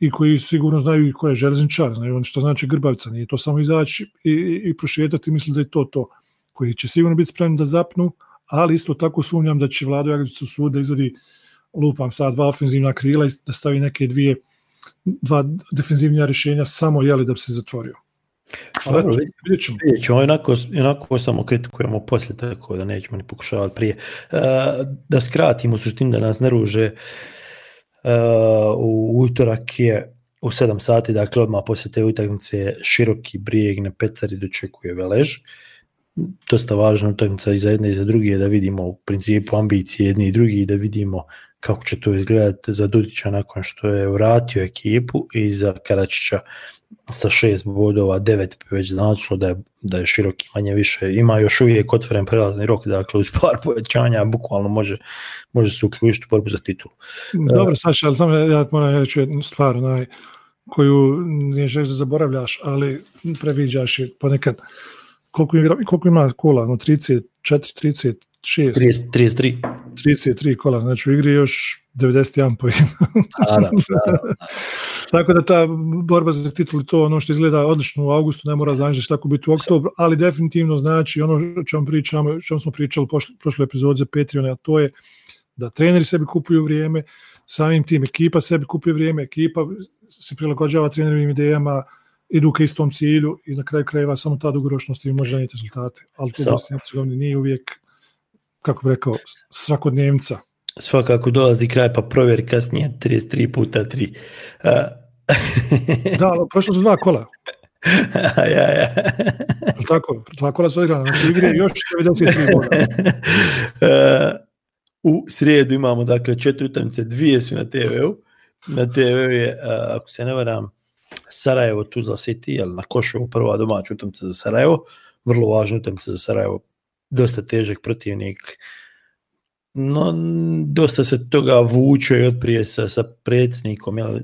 i koji sigurno znaju i ko je železničar, znaju on što znači grbavica, nije to samo izaći i, i, i prošetati misli da je to to, koji će sigurno biti spremni da zapnu, ali isto tako sumnjam da će Vlado Jagodić u sud da izvodi lupam sad dva ofenzivna krila i da stavi neke dvije dva defenzivnija rješenja samo jeli da bi se zatvorio. Ali
Dobro,
eto, vidjet ćemo.
Vidjet ćemo, onako, onako samo kritikujemo poslije, tako da nećemo ni pokušavati prije. E, da skratimo u suštini da nas ne ruže, e, u utorak je u 7 sati, dakle odmah poslije te utakmice široki brijeg na Pecari dočekuje Velež dosta važna utakmica i za jedne i za druge da vidimo u principu ambicije jedni i drugi da vidimo kako će to izgledati za Dudića nakon što je vratio ekipu i za Karačića sa šest bodova, devet bi već značilo da je, da je široki manje više. Ima još uvijek otvoren prelazni rok, dakle uz par <laughs> povećanja bukvalno može, može se uključiti u borbu za titul.
Dobro, Saša, ali samo ja moram reći jednu stvar, onaj, koju nije želiš da zaboravljaš, ali previđaš je ponekad koliko, igra, koliko ima kola, no 34, 36,
30, 33.
33 kola, znači u igri još 91 pojen.
Da, da, da. <laughs>
Tako da ta borba za titul to ono što izgleda odlično u augustu, ne mora znači šta tako biti u oktobru, ali definitivno znači ono čemu pričamo, čemu smo pričali u prošloj epizodi za Patreon, a to je da treneri sebi kupuju vrijeme, samim tim ekipa sebi kupuje vrijeme, ekipa se prilagođava trenerovim idejama, idu ka istom cilju i na kraju krajeva samo ta dugoročnost i može donijeti rezultate. Ali to so. nije uvijek, kako bi rekao, svakodnevnica.
Svakako dolazi kraj, pa provjeri kasnije 33 puta 3.
Uh. <laughs> da, prošlo su dva kola. <laughs>
ja, ja.
Tako, dva kola su odigrana, znači igre još 93 kola.
Uh, u srijedu imamo dakle četiri utakmice, dvije su na TV-u. Na TV-u je, ako se ne varam, Sarajevo Tuzla City, jel na Košovu prva domaća utakmica za Sarajevo, vrlo važna utakmica za Sarajevo, dosta težak protivnik, no dosta se toga vuče i otprije sa, sa predsjednikom, jel,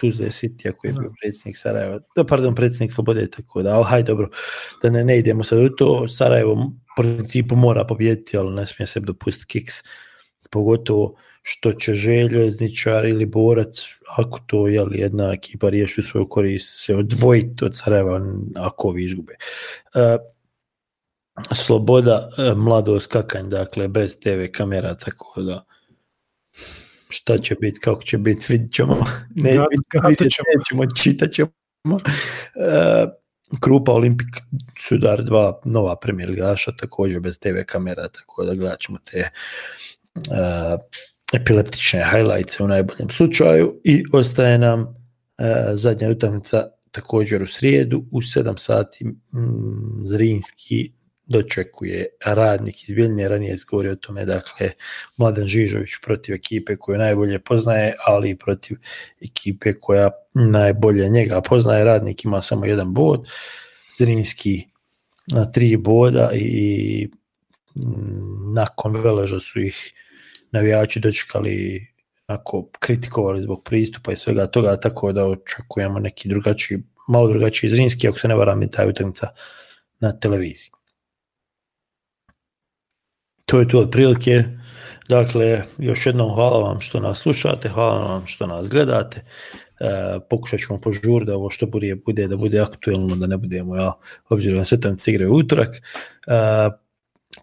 Tuzle City, ako je bio predsjednik Sarajeva, da, pardon, predsjednik Slobode, tako da, ali hajde, dobro, da ne, ne idemo sad u to, Sarajevo principu mora pobjediti, ali ne smije se dopustiti kiks, pogotovo što će željezničar ili borac, ako to je li jedna ekipa riješi svoju korist, se odvojiti od Sarajeva ako ovi izgube. E, sloboda, e, mlado skakanje, dakle, bez TV kamera, tako da šta će biti, kako će biti, vidit ćemo. <laughs> Ne,
Gad,
vidjet ćemo. Nećemo, čitat ćemo. E, Krupa Olimpik sudar dva nova premijer ligaša, također bez TV kamera, tako da gledat ćemo te uh, epileptične highlights u najboljem slučaju i ostaje nam e, zadnja utakmica također u srijedu u 7 sati mm, Zrinski dočekuje radnik iz Bijeljne, ranije izgovori o tome, dakle, Mladen Žižović protiv ekipe koju najbolje poznaje, ali i protiv ekipe koja najbolje njega poznaje, radnik ima samo jedan bod, Zrinski na tri boda i nakon veleža su ih navijači dočekali onako kritikovali zbog pristupa i svega toga, tako da očekujemo neki drugačiji, malo drugačiji Zrinski, ako se ne varam i taj utakmica na televiziji. To je to otprilike. Dakle, još jednom hvala vam što nas slušate, hvala vam što nas gledate. E, pokušat ćemo požur da ovo što bude, bude da bude aktuelno, da ne budemo, ja, obzirom na sve tam igre utorak. E,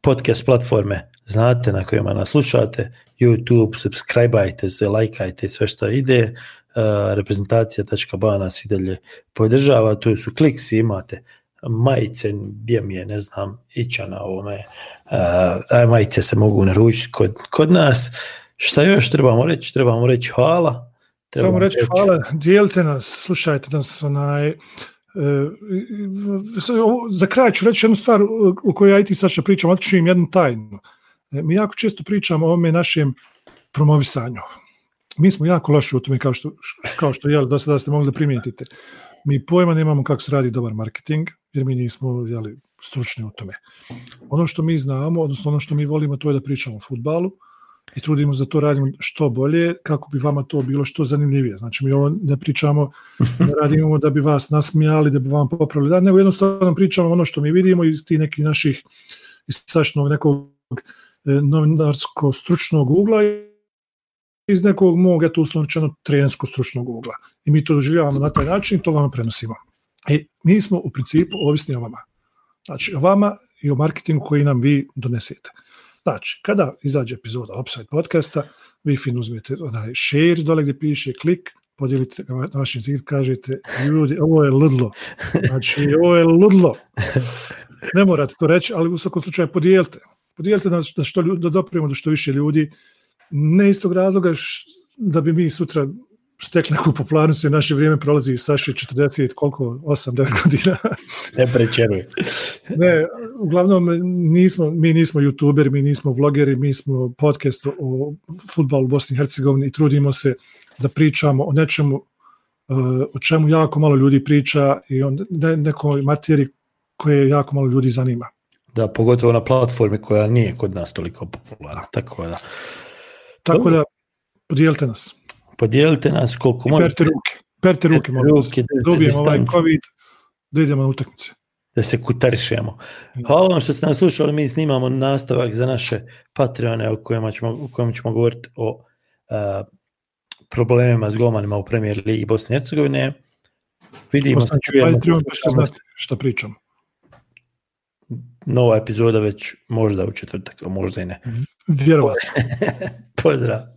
podcast platforme znate na kojima nas slušate, YouTube, subscribeajte se, lajkajte sve što ide, uh, reprezentacija.ba nas i dalje podržava, tu su kliksi, imate majice, gdje mi je, ne znam, ića na ovome, uh, majice se mogu naručiti kod, kod nas. Šta još trebamo reći? Trebamo reći hvala.
Trebamo, trebamo reći hvala, dijelite nas, slušajte nas, onaj, E, za kraj ću reći jednu stvar e, u kojoj ja i ti Saša pričam, otiču im jednu tajnu. E, mi jako često pričamo o ovome našem promovisanju. Mi smo jako loši u tome kao što, kao što jeli, do sada ste mogli da primijetite. Mi pojma nemamo kako se radi dobar marketing, jer mi nismo jeli, stručni u tome. Ono što mi znamo, odnosno ono što mi volimo, to je da pričamo o futbalu, i trudimo za to radimo što bolje kako bi vama to bilo što zanimljivije. Znači mi ovo ne pričamo <laughs> ne radimo da bi vas nasmijali, da bi vam popravili, da, nego jednostavno pričamo ono što mi vidimo iz tih nekih naših istačnog nekog e, novinarsko stručnog ugla iz nekog mog, eto uslovničeno, trenersko stručnog ugla. I mi to doživljavamo na taj način i to vama prenosimo. I mi smo u principu ovisni o vama. Znači o vama i o marketingu koji nam vi donesete. Znači, kada izađe epizoda Upside podcasta, vi fin uzmete onaj share dole gdje piše klik, podijelite ga na vašem zid, kažete, ljudi, ovo je ludlo. Znači, ovo je ludlo. Ne morate to reći, ali u svakom slučaju podijelite. Podijelite nas da, što, da doprimo do što više ljudi. Ne iz tog razloga š, da bi mi sutra stekli neku popularnost i naše vrijeme prolazi Saši 40, koliko, 8, 9 godina. <laughs>
ne prečeruj.
ne, uglavnom nismo, mi nismo youtuberi, mi nismo vlogeri, mi smo podcast o futbalu Bosni i Hercegovini i trudimo se da pričamo o nečemu uh, o čemu jako malo ljudi priča i o nekoj materiji koje jako malo ljudi zanima.
Da, pogotovo na platformi koja nije kod nas toliko popularna. Tako da.
Tako da, podijelite nas.
Podijelite nas koliko
možete. Perte ruke. Perte ruke, molim ruke, da dobijemo ovaj COVID, da idemo na utakmice.
Da se kutarišemo. Hvala vam što ste nas slušali, mi snimamo nastavak za naše Patreone o kojima ćemo, o kojima ćemo govoriti o uh, problemima s golmanima u premijer ligi Bosne i Hercegovine. Vidimo se, čujemo.
Patreon, pa što znate što pričamo.
Nova epizoda već možda u četvrtak, a možda i ne.
Vjerovatno. <laughs>
Pozdrav.